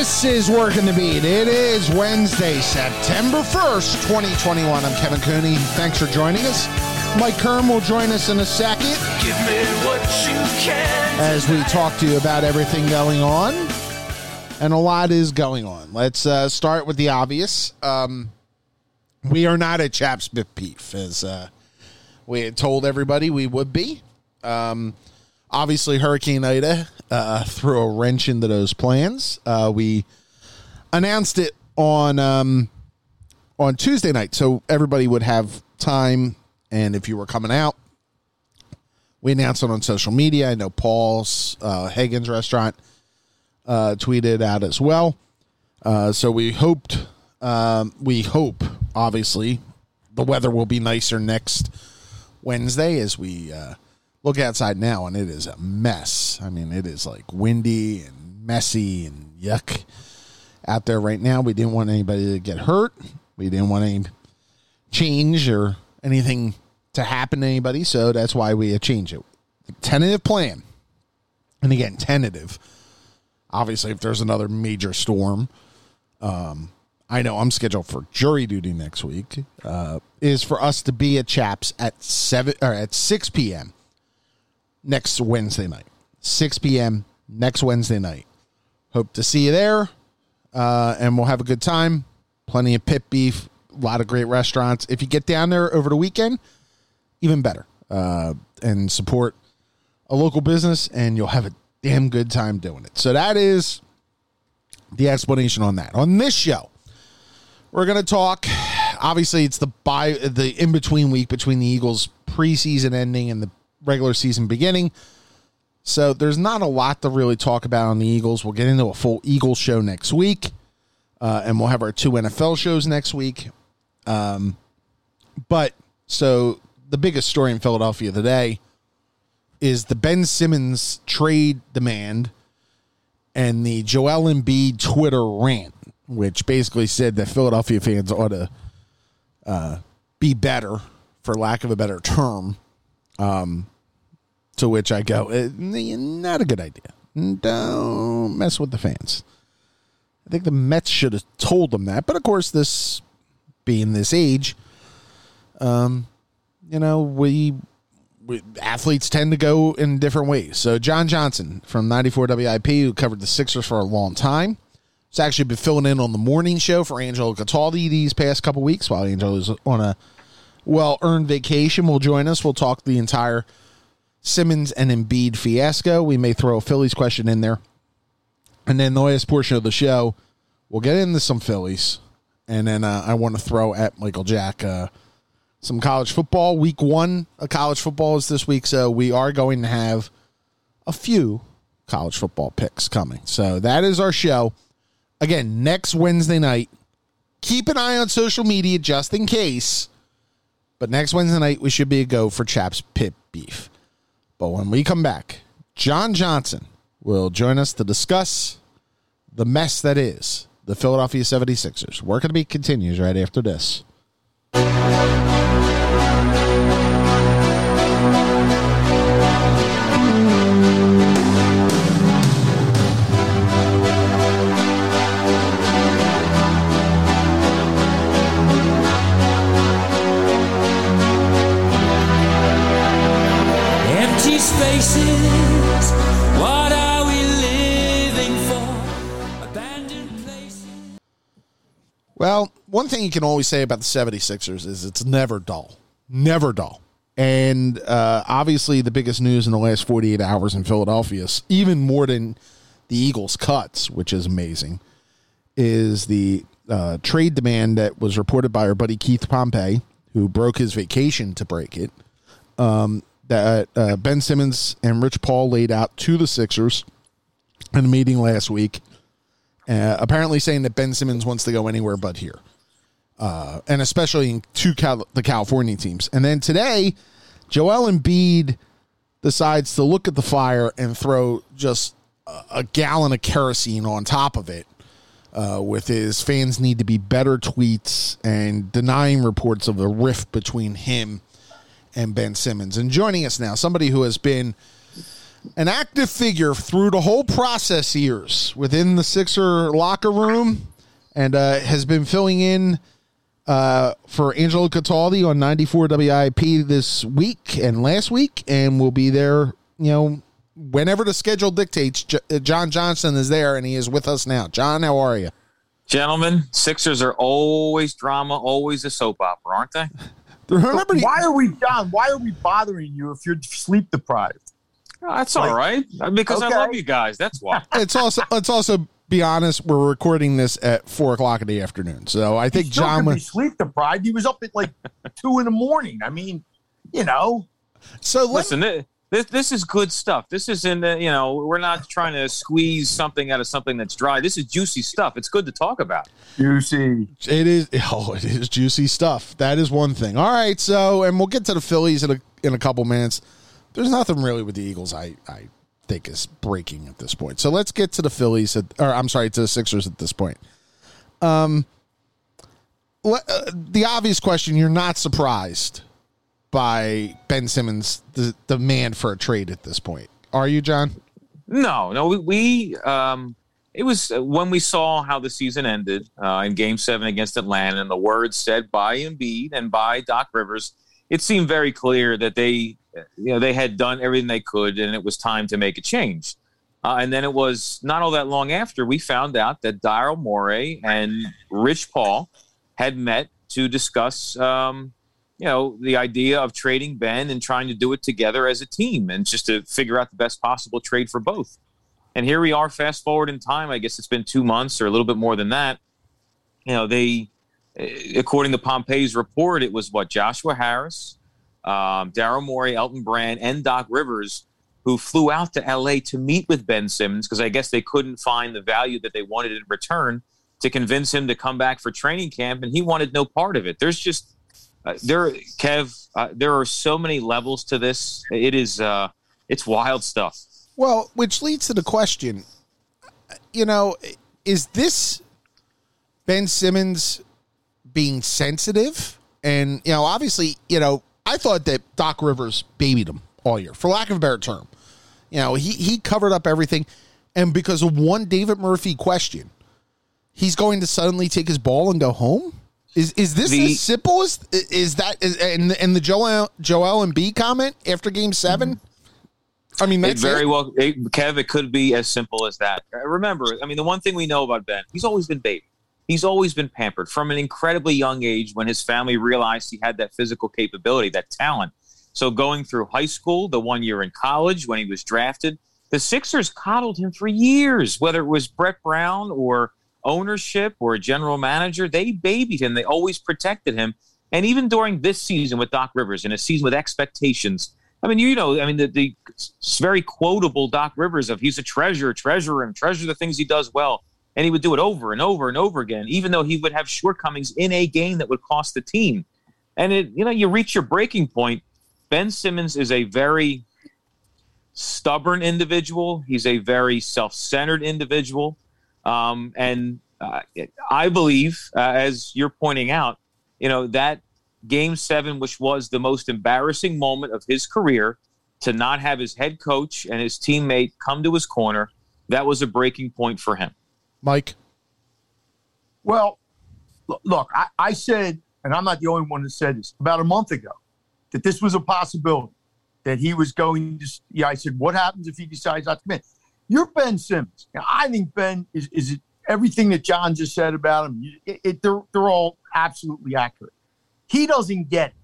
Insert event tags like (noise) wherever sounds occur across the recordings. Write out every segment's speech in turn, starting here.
This is Working the Beat. It is Wednesday, September 1st, 2021. I'm Kevin Cooney. Thanks for joining us. Mike Kern will join us in a second Give me what you can. as we talk to you about everything going on. And a lot is going on. Let's uh, start with the obvious. Um, we are not at Chaps Pit Beef, as uh, we had told everybody we would be. Um, obviously, Hurricane Ida uh, threw a wrench into those plans. Uh, we announced it on um, on Tuesday night, so everybody would have time. And if you were coming out, we announced it on social media. I know Paul's uh, Hagen's restaurant uh, tweeted out as well. Uh, so we hoped, um, we hope, obviously, the weather will be nicer next Wednesday as we uh, look outside now, and it is a mess. I mean, it is like windy and messy and yuck out there right now. We didn't want anybody to get hurt. We didn't want any change or anything to happen to anybody, so that's why we changed it. Tentative plan, and again, tentative. Obviously, if there's another major storm, um, I know I'm scheduled for jury duty next week. Uh, is for us to be at Chaps at seven or at six p.m. next Wednesday night. Six p.m. next Wednesday night. Hope to see you there, uh, and we'll have a good time. Plenty of pit beef, a lot of great restaurants. If you get down there over the weekend, even better, uh, and support a local business, and you'll have a damn good time doing it. So that is the explanation on that. On this show, we're going to talk. Obviously, it's the by the in between week between the Eagles preseason ending and the regular season beginning. So there's not a lot to really talk about on the Eagles. We'll get into a full Eagles show next week, uh, and we'll have our two NFL shows next week. Um, but so the biggest story in Philadelphia today is the Ben Simmons trade demand and the Joel Embiid Twitter rant, which basically said that Philadelphia fans ought to uh, be better, for lack of a better term. Um, to which I go, "Eh, not a good idea. Don't mess with the fans. I think the Mets should have told them that, but of course, this being this age, um, you know, we, we athletes tend to go in different ways. So John Johnson from 94 WIP, who covered the Sixers for a long time, has actually been filling in on the morning show for Angelo Cataldi these past couple weeks while Angelo is on a well earned vacation. Will join us. We'll talk the entire Simmons and Embiid fiasco. We may throw a Phillies question in there. And then the last portion of the show, we'll get into some Phillies. And then uh, I want to throw at Michael Jack uh, some college football. Week one of college football is this week. So we are going to have a few college football picks coming. So that is our show. Again, next Wednesday night. Keep an eye on social media just in case. But next Wednesday night, we should be a go for Chaps Pit Beef. But when we come back, John Johnson will join us to discuss the mess that is the Philadelphia 76ers. Working the Beat continues right after this. Spaces. What are we living for? Abandoned places. Well, one thing you can always say about the 76ers is it's never dull. Never dull. And uh, obviously, the biggest news in the last 48 hours in Philadelphia, is even more than the Eagles' cuts, which is amazing, is the uh, trade demand that was reported by our buddy Keith Pompey, who broke his vacation to break it. Um, that uh, Ben Simmons and Rich Paul laid out to the Sixers in a meeting last week, uh, apparently saying that Ben Simmons wants to go anywhere but here, uh, and especially in two Cal- the California teams. And then today, Joel Embiid decides to look at the fire and throw just a, a gallon of kerosene on top of it. Uh, with his fans need to be better tweets and denying reports of a rift between him and Ben Simmons. And joining us now, somebody who has been an active figure through the whole process years within the Sixer locker room and uh, has been filling in uh, for Angelo Cataldi on 94 WIP this week and last week, and will be there, you know, whenever the schedule dictates. Uh, John Johnson is there, and he is with us now. John, how are you? Gentlemen, Sixers are always drama, always a soap opera, aren't they? (laughs) Remember, the- why are we John? Why are we bothering you if you're sleep deprived? Oh, that's all right. Uh, because Okay. I love you guys. That's why. (laughs) it's also let's also be honest. We're recording this at four o'clock in the afternoon, so I think still John. could would- sleep deprived. He was up at like (laughs) two in the morning. I mean, you know, So Listen, thi- this this is good stuff. This isn't uh, you know we're not trying to squeeze something out of something that's dry. This is juicy stuff. It's good to talk about. Juicy. It is. (laughs) Oh, it is juicy stuff. That is one thing. All right. So, and we'll get to the Phillies in a in a couple minutes. There's nothing really with the Eagles. I I think is breaking at this point. So let's get to the Phillies. At, or I'm sorry, to the Sixers at this point. Um, le- uh, the obvious question: You're not surprised by Ben Simmons' the demand for a trade at this point, are you, John? No, no, we, we um, it was uh, when we saw how the season ended uh, in Game Seven against Atlanta, and the words said by Embiid and by Doc Rivers. It seemed very clear that they, you know, they had done everything they could, and it was time to make a change. Uh, and then it was not all that long after we found out that Daryl Morey and Rich Paul had met to discuss, um, you know, the idea of trading Ben and trying to do it together as a team and just to figure out the best possible trade for both. And here we are, fast forward in time. I guess it's been two months or a little bit more than that. You know, they, eh, according to Pompey's report, it was what Joshua Harris, um, Daryl Morey, Elton Brand, and Doc Rivers who flew out to LA to meet with Ben Simmons because I guess they couldn't find the value that they wanted in return to convince him to come back for training camp, and he wanted no part of it. There's just uh, there, Kev. Uh, there are so many levels to this. It is, uh, it's wild stuff. Well, which leads to the question, you know, is this Ben Simmons being sensitive? And, you know, obviously, you know, I thought that Doc Rivers babied him all year, for lack of a better term. You know, he, he covered up everything. And because of one David Murphy question, he's going to suddenly take his ball and go home? Is is this The- as simple as is that is, and and the Joel Joel Embiid comment after Game 7 I mean, It very it. well, it, Kev. It could be as simple as that. Uh, Remember, I mean, the one thing we know about Ben, he's always been baby. He's always been pampered from an incredibly young age when his family realized he had that physical capability, that talent. So going through high school, the one year in college when he was drafted, the Sixers coddled him for years, whether it was Brett Brown or ownership or a general manager. They babied him. They always protected him. And even during this season with Doc Rivers, in a season with expectations, I mean, you know, I mean, the, the very quotable Doc Rivers of he's a treasure, treasure him, treasure the things he does well. And he would do it over and over and over again, even though he would have shortcomings in a game that would cost the team. And it, you know, you reach your breaking point. Ben Simmons is a very stubborn individual. He's a very self-centered individual, um, and uh, I believe, uh, as you're pointing out, you know that Game Seven, which was the most embarrassing moment of his career, to not have his head coach and his teammate come to his corner, that was a breaking point for him. Mike. Well, look, I, I said, and I'm not the only one that said this about a month ago, that this was a possibility that he was going to. Yeah, I said, what happens if he decides not to commit? You're Ben Simmons. Now, I think Ben is is everything that John just said about him. It, it, they're they're all absolutely accurate. He doesn't get it.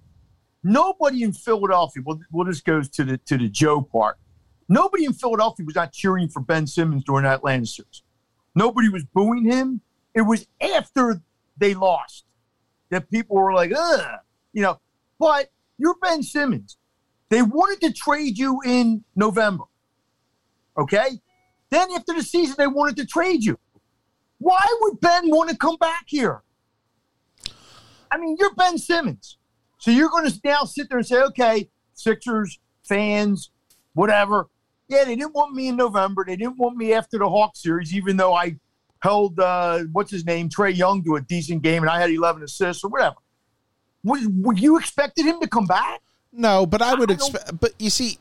Nobody in Philadelphia. Well, well, this goes to the to the Joe part. Nobody in Philadelphia was not cheering for Ben Simmons during that Atlanta series. Nobody was booing him. It was after they lost that people were like, ugh, you know. But you're Ben Simmons. They wanted to trade you in November. Okay? Then after the season, they wanted to trade you. Why would Ben want to come back here? I mean, you're Ben Simmons. So you're going to now sit there and say, okay, Sixers, fans, whatever. Yeah, they didn't want me in November. They didn't want me after the Hawk series, even though I held, uh, what's his name, Trae Young to a decent game and I had 11 assists or whatever. Would, would you expected him to come back? No, but I would I expect. But you see,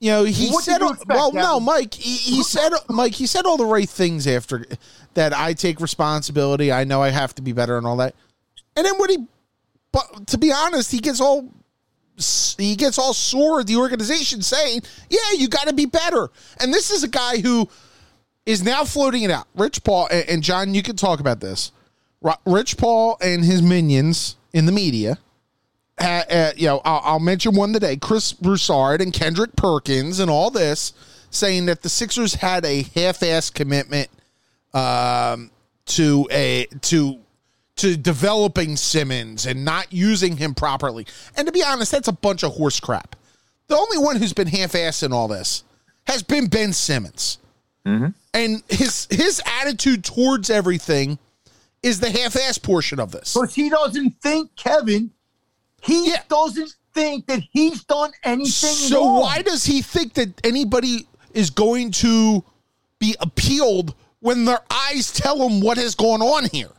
you know, he What said, expect, well, no, Mike, he, he said, Mike, he said all the right things after that. I take responsibility. I know I have to be better and all that. And then when he, but to be honest, he gets all, he gets all sore at the organization saying, yeah, you got to be better. And this is a guy who is now floating it out. Rich Paul and, and John, you can talk about this. Rich Paul and his minions in the media uh, uh, you know, I'll, I'll mention one today: Chris Broussard and Kendrick Perkins, and all this saying that the Sixers had a half-ass commitment um, to a to to developing Simmons and not using him properly. And to be honest, that's a bunch of horse crap. The only one who's been half-ass in all this has been Ben Simmons, and his his attitude towards everything is the half-ass portion of this. Because he doesn't think, Kevin, he Yeah. doesn't think that he's done anything So wrong. why does he think that anybody is going to be appealed when their eyes tell him what has gone on here?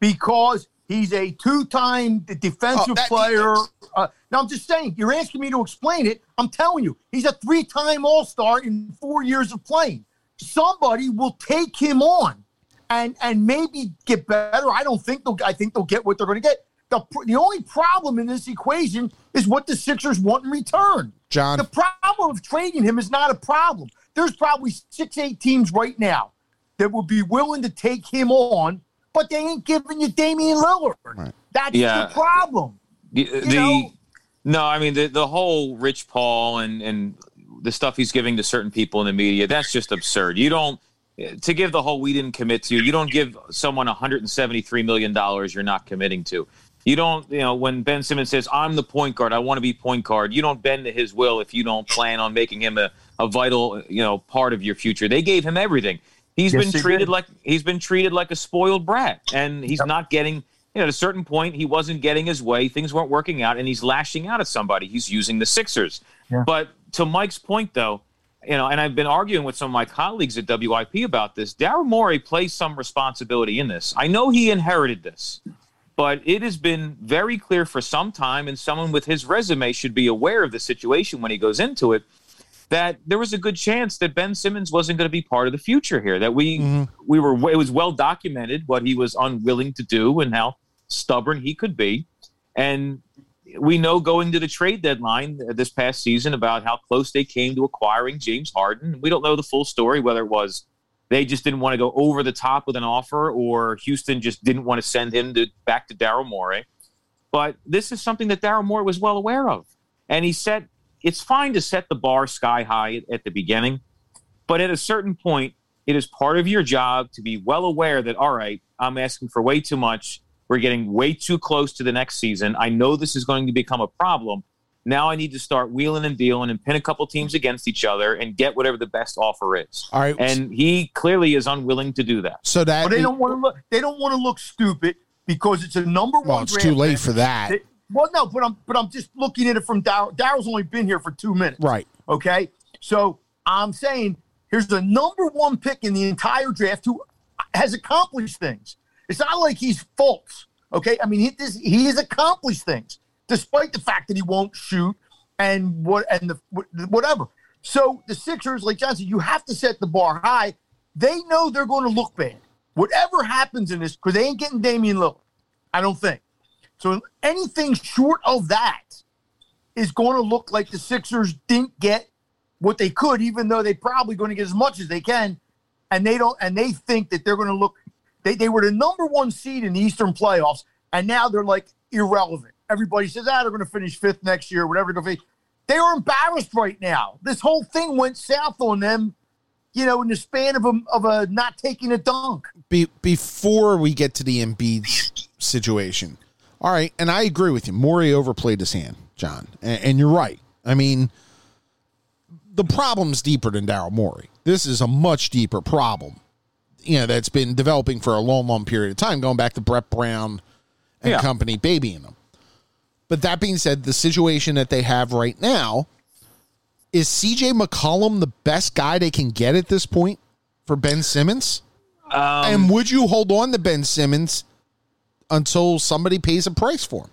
Because he's a two-time defensive Oh, player. Uh, now I'm just saying, you're asking me to explain it. I'm telling you, he's a three-time All-Star in four years of playing. Somebody will take him on, and and maybe get better. I don't think they'll. I think they'll get what they're going to get. The, the only problem in this equation is what the Sixers want in return. John. The problem of trading him is not a problem. There's probably six, eight teams right now that would be willing to take him on, but they ain't giving you Damian Lillard. That's Yeah. the problem. The, the know- no, I mean the the whole Rich Paul and and the stuff he's giving to certain people in the media. That's just absurd. You don't to give the whole we didn't commit to. You don't give someone 173 million dollars you're not committing to. You don't, you know, when Ben Simmons says, I'm the point guard, I want to be point guard, you don't bend to his will if you don't plan on making him a, a vital, you know, part of your future. They gave him everything. He's Yes, been treated did. like he's been treated like a spoiled brat. And he's not getting you know, at a certain point, he wasn't getting his way. Things weren't working out, and he's lashing out at somebody. He's using the Sixers. Yeah. But to Mike's point, though, you know, and I've been arguing with some of my colleagues at WIP about this. Daryl Morey plays some responsibility in this. I know he inherited this, but it has been very clear for some time, and someone with his resume should be aware of the situation when he goes into it. That there was a good chance that Ben Simmons wasn't going to be part of the future here. That we mm-hmm. we were it was well documented what he was unwilling to do and how stubborn he could be, and we know going to the trade deadline uh, this past season about how close they came to acquiring James Harden. We don't know the full story, whether it was they just didn't want to go over the top with an offer or Houston just didn't want to send him to, back to Daryl Morey. But this is something that Daryl Morey was well aware of. And he said it's fine to set the bar sky high at, at the beginning, but at a certain point, it is part of your job to be well aware that, all right, I'm asking for way too much. We're getting way too close to the next season. I know this is going to become a problem. Now I need to start wheeling and dealing and pin a couple teams against each other and get whatever the best offer is. All right. And he clearly is unwilling to do that. so that But they don't want to look. They don't want to look stupid because it's a number one. well, it's too late for that. They- well, no, but I'm but I'm just looking at it from Daryl. Daryl's only been here for two minutes. Right. Okay. So I'm saying here's the number one pick in the entire draft who has accomplished things. It's not like he's false. Okay. I mean, he, this, he has accomplished things despite the fact that he won't shoot and what and the whatever. So the Sixers, like Johnson, you have to set the bar high. They know they're going to look bad. Whatever happens in this, because they ain't getting Damian Lillard. I don't think. So anything short of that is going to look like the Sixers didn't get what they could, even though they're probably going to get as much as they can. And they don't, and they think that they're going to look. They they were the number one seed in the Eastern playoffs, and now they're like irrelevant. Everybody says, ah, they're going to finish fifth next year, whatever. They're going to They are embarrassed right now. This whole thing went south on them, you know, in the span of a of a not taking a dunk. Be, before we get to the Embiid situation, all right, and I agree with you. Morey overplayed his hand, John, and, and you're right. I mean, the problem's deeper than Daryl Morey. This is a much deeper problem, you know, that's been developing for a long, long period of time, going back to Brett Brown and Yeah. company babying them. But that being said, the situation that they have right now is CJ McCollum the best guy they can get at this point for Ben Simmons? Um, and would you hold on to Ben Simmons until somebody pays a price for him?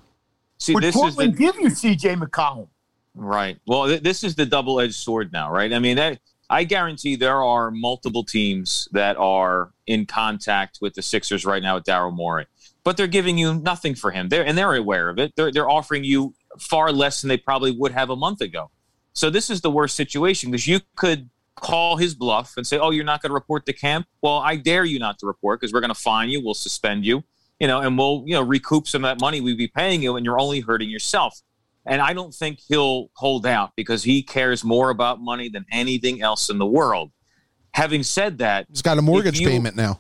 see, Would this is Portland the, give you C.J. McCollum? Right. Well, th- this is the double-edged sword now, right? I mean, that, I guarantee there are multiple teams that are in contact with the Sixers right now with Daryl Morey, but they're giving you nothing for him. They're and they're aware of it. They're they're offering you far less than they probably would have a month ago. So this is the worst situation because you could call his bluff and say, "Oh, you're not going to report to camp." Well, I dare you not to report because we're going to fine you. We'll suspend you, you know, and we'll you know recoup some of that money we'd be paying you, and you're only hurting yourself. And I don't think he'll hold out because he cares more about money than anything else in the world. Having said that, He's got a mortgage you- payment now.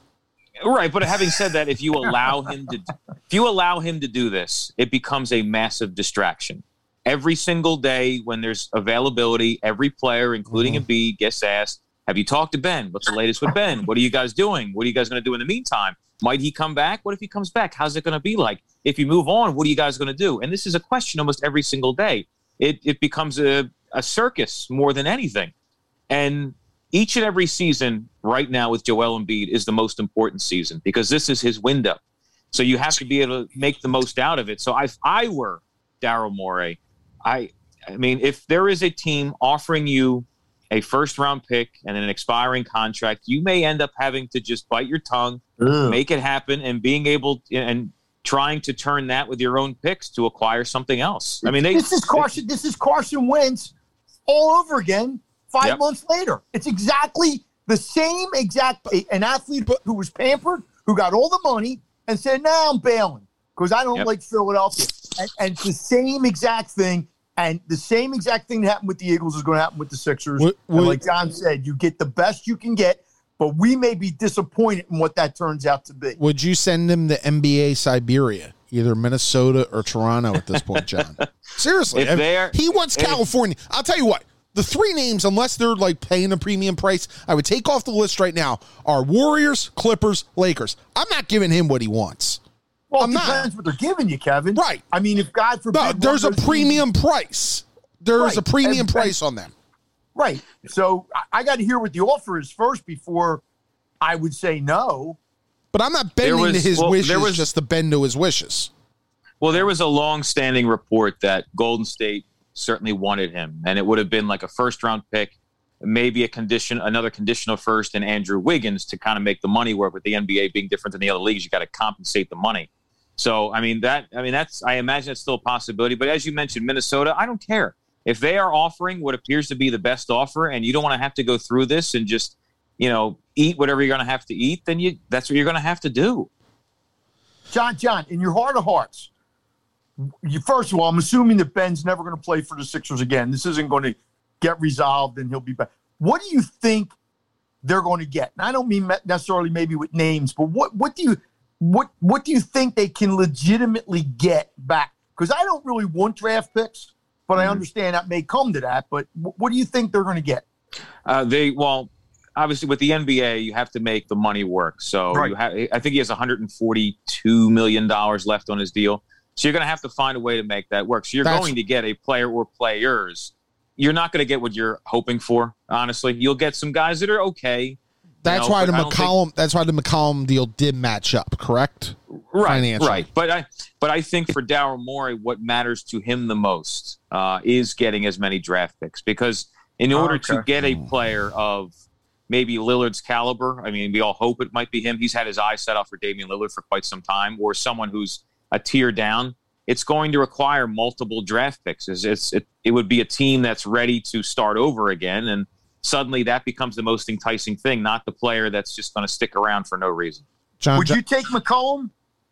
Right, but having said that, if you (laughs) allow him to, if you allow him to do this, it becomes a massive distraction. Every single day when there's availability, every player, including. Embiid, mm-hmm. gets asked, "Have you talked to Ben? What's the latest with Ben? What are you guys doing? What are you guys going to do in the meantime? Might he come back? What if he comes back? How's it going to be like? If you move on, what are you guys going to do?" And this is a question almost every single day. It it becomes a a circus more than anything, and each and every season right now with Joel Embiid is the most important season because this is his window. So you have to be able to make the most out of it. So if I were Daryl Morey, I I mean, if there is a team offering you a first round pick and an expiring contract, you may end up having to just bite your tongue, make it happen, and being able and trying to turn that with your own picks to acquire something else. I mean, they this is Carson. (laughs) This is Carson Wentz all over again. Five Yep. months later, it's exactly the same exact. An athlete who was pampered, who got all the money, and said, "Now I'm bailing because I don't Yep. like Philadelphia." And, and it's the same exact thing. And the same exact thing that happened with the Eagles is going to happen with the Sixers. Would- and like John said, you get the best you can get, but we may be disappointed in what that turns out to be. Would you send him to NBA Siberia, either Minnesota or Toronto at this point, John? (laughs) Seriously, If I mean, he wants if- California. I'll tell you what. The three names, unless they're like paying a premium price, I would take off the list right now. Are Warriors, Clippers, Lakers. I'm not giving him what he wants. Well, I'm it not. depends what they're giving you, Kevin. Right. I mean, if God forbid, No, there's a of those premium price. There's Right. a premium And- price on them. Right. So I, I got to hear what the offer is first before I would say no. But I'm not bending was- to his well, wishes there was- just to bend to his wishes. Well, there was a long-standing report that Golden State certainly wanted him, and it would have been like a first-round pick, maybe a condition, another conditional first, and Andrew Wiggins to kind of make the money work. With the NBA being different than the other leagues, you got to compensate the money. So, I mean that, I mean that's, I imagine it's still a possibility. But as you mentioned, Minnesota, I don't care if they are offering what appears to be the best offer, and you don't want to have to go through this and just, you know, eat whatever you're going to have to eat. Then you, that's what you're going to have to do. John, John, in your heart of hearts, you, first of all, I'm assuming that Ben's never going to play for the Sixers again. This isn't going to get resolved and he'll be back. What do you think they're going to get? And I don't mean necessarily maybe with names, but what, what do you what what do you think they can legitimately get back? Because I don't really want draft picks, but I Mhm. understand that may come to that. But what do you think they're going to get? Uh, they well, obviously with the NBA, you have to make the money work. So Right. you have, I think he has 142 million dollars left on his deal. So you're going to have to find a way to make that work. So you're That's- going to get a player or players. You're not going to get what you're hoping for. Honestly, you'll get some guys that are okay. That's know, why the but think- McCollum. that's why the McCollum deal did match up. Correct. right, financially. right. But I, but I think for Daryl Morey, what matters to him the most uh, is getting as many draft picks because in order to Okay. get a player of maybe Lillard's caliber, I mean, we all hope it might be him. He's had his eyes set off for Damian Lillard for quite some time, or someone who's a tier down. It's going to require multiple draft picks. It's, it's it, it would be a team that's ready to start over again, and suddenly that becomes the most enticing thing, not the player that's just going to stick around for no reason. John, Would you take McCollum?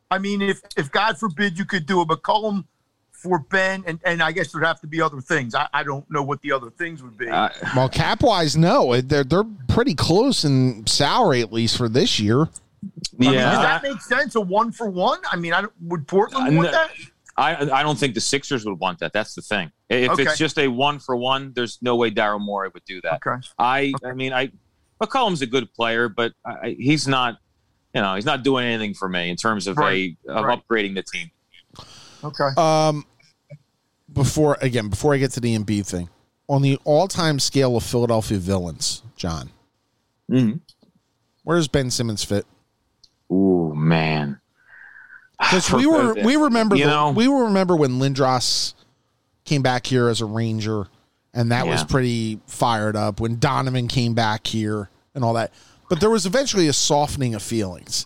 I mean, if if God forbid you could do a McCollum for Ben, and, and I guess there'd have to be other things. I, I don't know what the other things would be. Uh, well, cap wise, no, they're they're pretty close in salary at least for this year. I mean, yeah, does that make sense? A one for one? I mean, I would Portland Uh, want that? I I don't think the Sixers would want that. That's the thing. If Okay. it's just a one for one, there's no way Daryl Morey would do that. Okay. I I mean I McCollum's a good player, but I, he's not. You know, he's not doing anything for me in terms of Right, a of right. upgrading the team. Okay. Um, before again, before I get to the Embiid thing, on the all-time scale of Philadelphia villains, John, Mm-hmm. where does Ben Simmons fit? Ooh man, (sighs) Because we were we remember You the, know- we remember when Lindros came back here as a Ranger, and that was pretty fired up. When Donovan came back here and all that, but there was eventually a softening of feelings.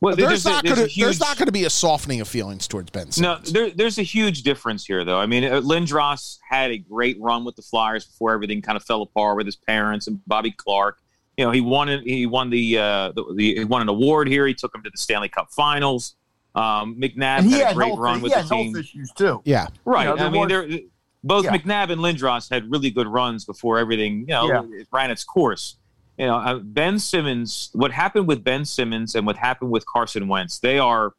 Well, There's, a- not there's gonna there's not gonna be a softening of feelings towards Ben. No, there, there's a huge difference here, though. I mean, uh, Lindros had a great run with the Flyers before everything kind of fell apart with his parents and Bobby Clarke. You know, he won it. He won the, uh, the, the he won an award here. He took him to the Stanley Cup Finals. Um, McNabb And he had a great health, run he with had the health team. issues too. yeah, Right. You know, I mean, was- they're both Yeah. McNabb and Lindros had really good runs before everything, you know, Yeah. it ran its course. You know, uh, Ben Simmons. What happened with Ben Simmons and what happened with Carson Wentz? They are,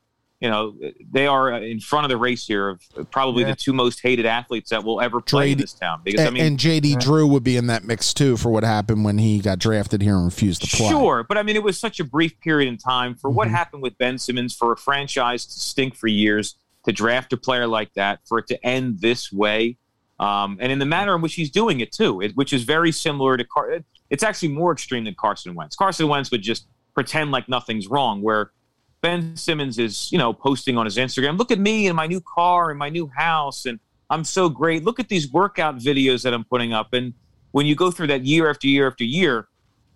you know, they are in front of the race here of probably Yeah. the two most hated athletes that will ever play in this town. Because and, I mean, and JD Drew would be in that mix too for what happened when he got drafted here and refused to play. Sure, but I mean, it was such a brief period in time for what Mhm. happened with Ben Simmons for a franchise to stink for years, to draft a player like that, for it to end this way, um, and in the manner in which he's doing it too, it, which is very similar to Car- It's actually more extreme than Carson Wentz. Carson Wentz would just pretend like nothing's wrong, where Ben Simmons is, you know, posting on his Instagram, "Look at me and my new car and my new house, and I'm so great. Look at these workout videos that I'm putting up." And when you go through that year after year after year,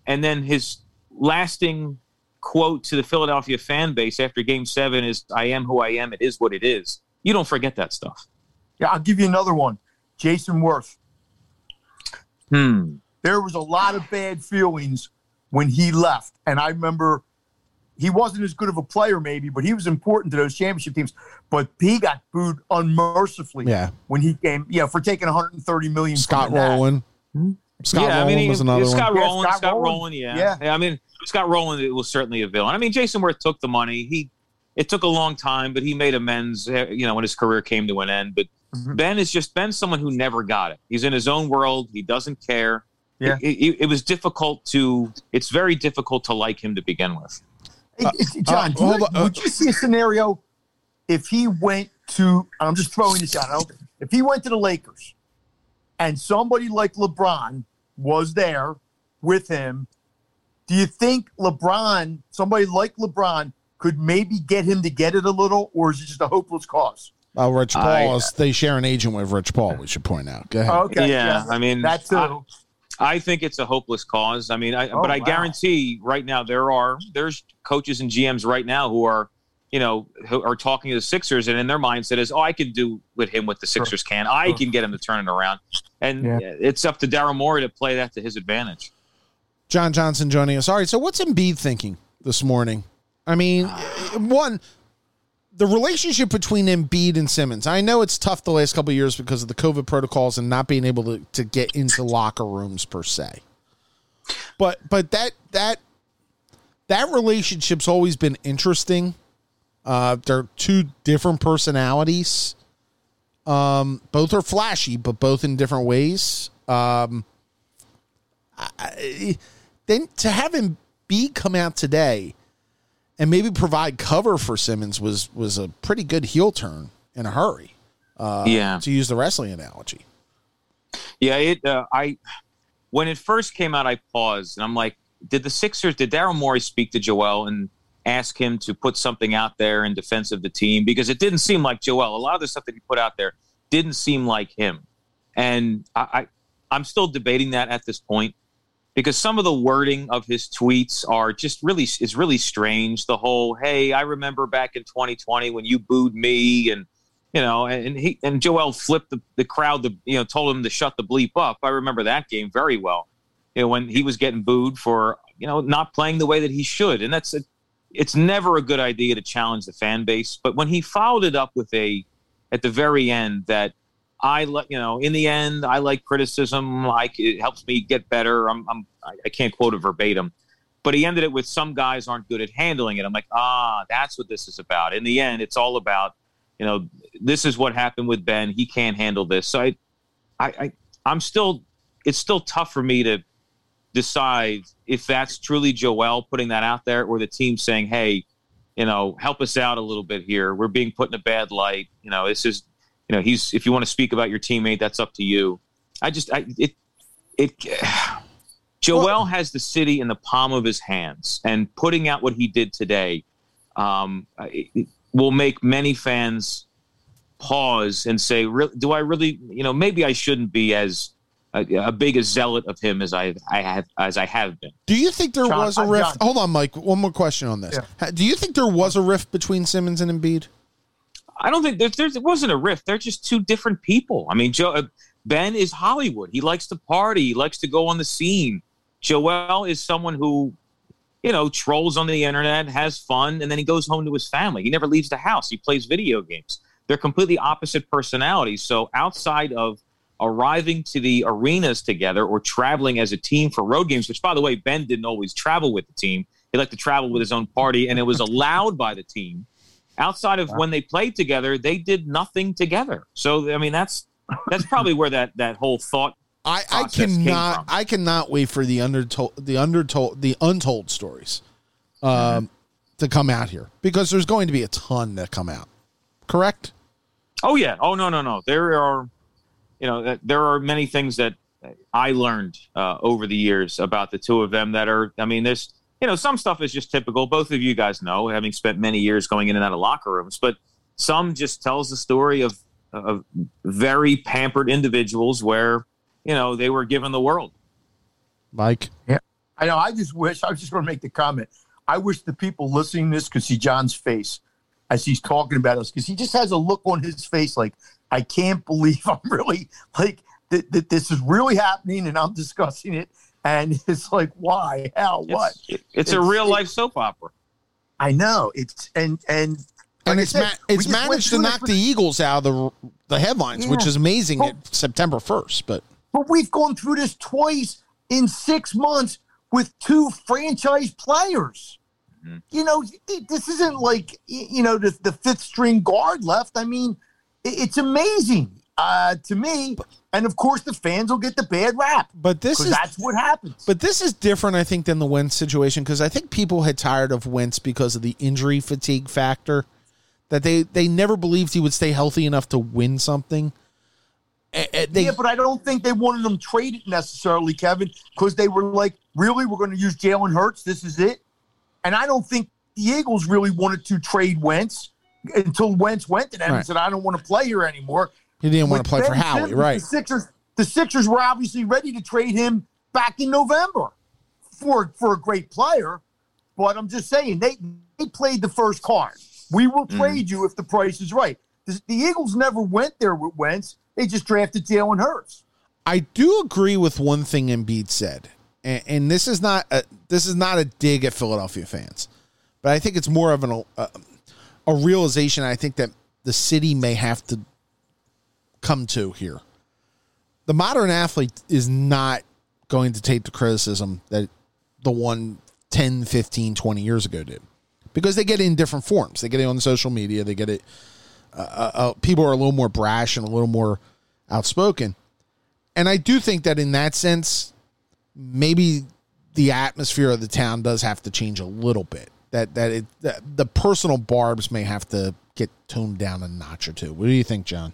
and then his lasting quote to the Philadelphia fan base after game seven is, I am who I am. It is what it is. You don't forget that stuff. Yeah, I'll give you another one. Jayson Werth. Hmm. There was a lot of bad feelings when he left, and I remember he wasn't as good of a player, maybe, but he was important to those championship teams. But he got booed unmercifully Yeah, when he came, yeah, for taking 130 million. Scott the Nats. Rolen. Scott yeah, I mean, was another Scott one. Yeah, Scott Scott Rolen. Rolen, yeah. Yeah. I mean, Scott Rolen it was certainly a villain. I mean, Jayson Werth took the money. He it took a long time, but he made amends. eh, You know, when his career came to an end. But Mhm. Ben is just Ben's someone who never got it. He's in his own world. He doesn't care. Yeah. It, it- it was difficult to. It's very difficult to like him to begin with. Hey, hey, (laughs) John, do you- on, uh, would you see a scenario if he went to? I'm just throwing this out. If he went to the Lakers, and somebody like LeBron was there with him, do you think LeBron, somebody like LeBron, could maybe get him to get it a little, or is it just a hopeless cause? Uh, Rich Paul I- is they share an agent with Rich Paul. We should point out. Go ahead. Okay, Yeah, I mean, that too. I- I think it's a hopeless cause. I mean, I, Oh, but I wow. guarantee right now there are there's coaches and GMs right now who are, you know, who are talking to the Sixers, and in their mindset is, oh, I can do with him what the Sixers can. I Sure. can get him to turn it around, and Yeah. it's up to Daryl Morey to play that to his advantage. John Johnson joining us. All right, so what's Embiid thinking this morning? I mean, ah. one, the relationship between Embiid and Simmons. I know it's tough the last couple years because of the COVID protocols and not being able to, to get into locker rooms per se. But but that that that relationship's always been interesting. Uh, they're two different personalities. Um, both are flashy, but both in different ways. Um, I, then to have him be come out today and maybe provide cover for Simmons was was a pretty good heel turn in a hurry. Uh, Yeah. to use the wrestling analogy. Yeah, it. Uh, I when it first came out, I paused and I'm like, did the Sixers? Did Daryl Morey speak to Joel and ask him to put something out there in defense of the team? Because it didn't seem like Joel. A lot of the stuff that he put out there didn't seem like him, and I, I I'm still debating that at this point because some of the wording of his tweets are just really is really strange. The whole "Hey, I remember back in 2020 when you booed me," and you know, and he and Joel flipped the, the crowd to you know told him to shut the bleep up. I remember that game very well. You know, when he was getting booed for you know not playing the way that he should, and that's a, it's never a good idea to challenge the fan base. But when he followed it up with a at the very end that I you know, in the end, I like criticism. Like it helps me get better. I'm, I'm I can't quote it verbatim, but he ended it with some guys aren't good at handling it. I'm like, ah, that's what this is about. In the end, it's all about, you know, this is what happened with Ben. He can't handle this. So I, I, I I'm still, it's still tough for me to decide if that's truly Joel putting that out there or the team saying, hey, you know, help us out a little bit here. We're being put in a bad light. You know, this is, you know, he's if you want to speak about your teammate, that's up to you. I just, I it, it. (sighs) Joel has the city in the palm of his hands, and putting out what he did today um, it- it will make many fans pause and say, "Re- "Do I really? You know, maybe I shouldn't be as a, a big a zealot of him as I I have as I have been." Do you think there John, was a I'm rift? Hold on, Mike. One more question on this. Yeah. Do you think there was a rift between Simmons and Embiid? I don't think there's, there's it wasn't a rift. They're just two different people. I mean, Joe uh, Ben is Hollywood. He likes to party. He likes to go on the scene. Joel is someone who, you know, trolls on the internet, has fun, and then he goes home to his family. He never leaves the house. He plays video games. They're completely opposite personalities. So outside of arriving to the arenas together or traveling as a team for road games, which by the way, Ben didn't always travel with the team. He liked to travel with his own party, and it was allowed by the team outside of when they played together, they did nothing together. So I mean, that's that's probably where that that whole thought. I, I cannot from. I cannot wait for the undertold the undertold the untold stories um, Mm-hmm. to come out here because there's going to be a ton that come out. Correct? Oh yeah. Oh no no no. There are, you know, there are many things that I learned uh, over the years about the two of them that are. I mean, there's you know some stuff is just typical. Both of you guys know, having spent many years going in and out of locker rooms, but some just tells the story of of very pampered individuals where you know they were given the world. Mike. Yeah. I know. I just wish. I was just going to make the comment. I wish the people listening to this could see John's face as he's talking about us because he just has a look on his face like I can't believe (laughs) I'm really like that. that this is really happening and I'm discussing it. And (laughs) it's like, why? How? What? It's, it's a It's- real life soap opera. I know. It's and and like And I it's said, ma- it's managed to knock the Eagles out of the the headlines, which is amazing Well- at September first. But But we've gone through this twice in six months with two franchise players. Mhm. You know, it- this isn't like you know the, the fifth string guard left. I mean, it- it's amazing uh, to me. And of course, the fans will get the bad rap but this is that's what happens. But this is different, I think, than the Wentz situation because I think people had tired of Wentz because of the injury fatigue factor. That they they never believed he would stay healthy enough to win something. They, yeah, but I don't think they wanted him traded necessarily, Kevin, because they were like, really, we're going to use Jalen Hurts. This is it. And I don't think the Eagles really wanted to trade Wentz until Wentz went to them Right. and said, I don't want to play here anymore. He didn't want to play for Ben Howie, Simmons, right? The Sixers, the Sixers were obviously ready to trade him back in November for for a great player. But I'm just saying they they played the first card. We will Mm. trade you if the price is right. The, the Eagles never went there with Wentz. They just drafted Jalen Hurts. I do agree with one thing Embiid said, and, and this is not a, this is not a dig at Philadelphia fans, but I think it's more of an a, a realization. I think that the city may have to come to here. The modern athlete is not going to take the criticism that the one 10, 15, 20 years ago did because they get it in different forms. They get it on social media. They get it. Uh, uh, uh, people are a little more brash and a little more outspoken. And I do think that in that sense, maybe the atmosphere of the town does have to change a little bit. That that it that the personal barbs may have to get toned down a notch or two. What do you think, John?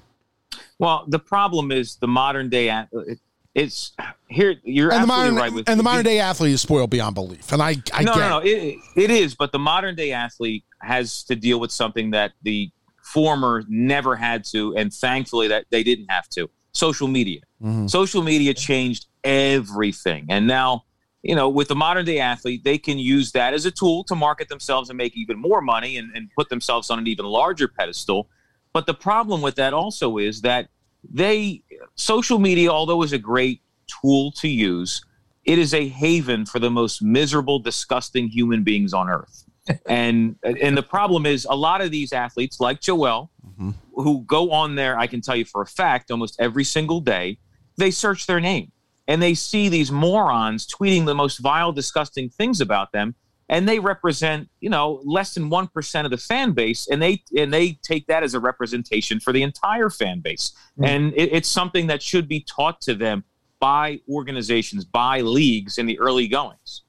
Well, the problem is the modern day. a- it- It's here. You're And the absolutely modern right with and the modern day athlete is spoiled beyond belief, and I I no, get no, no. it. It, is, but the modern day athlete has to deal with something that the former never had to, and thankfully that they didn't have to. Social media. Mhm. Social media changed everything, and now you know with the modern day athlete, they can use that as a tool to market themselves and make even more money and, and put themselves on an even larger pedestal. But the problem with that also is that they social media, although is a great tool to use, it is a haven for the most miserable, disgusting human beings on earth. (laughs) and and the problem is a lot of these athletes, like Joel, Mhm. who go on there, I can tell you for a fact, almost every single day, they search their name and they see these morons tweeting the most vile, disgusting things about them. And they represent, you know, less than one percent of the fan base, and they and they take that as a representation for the entire fan base. Mm. And it, it's something that should be taught to them by organizations, by leagues in the early goings.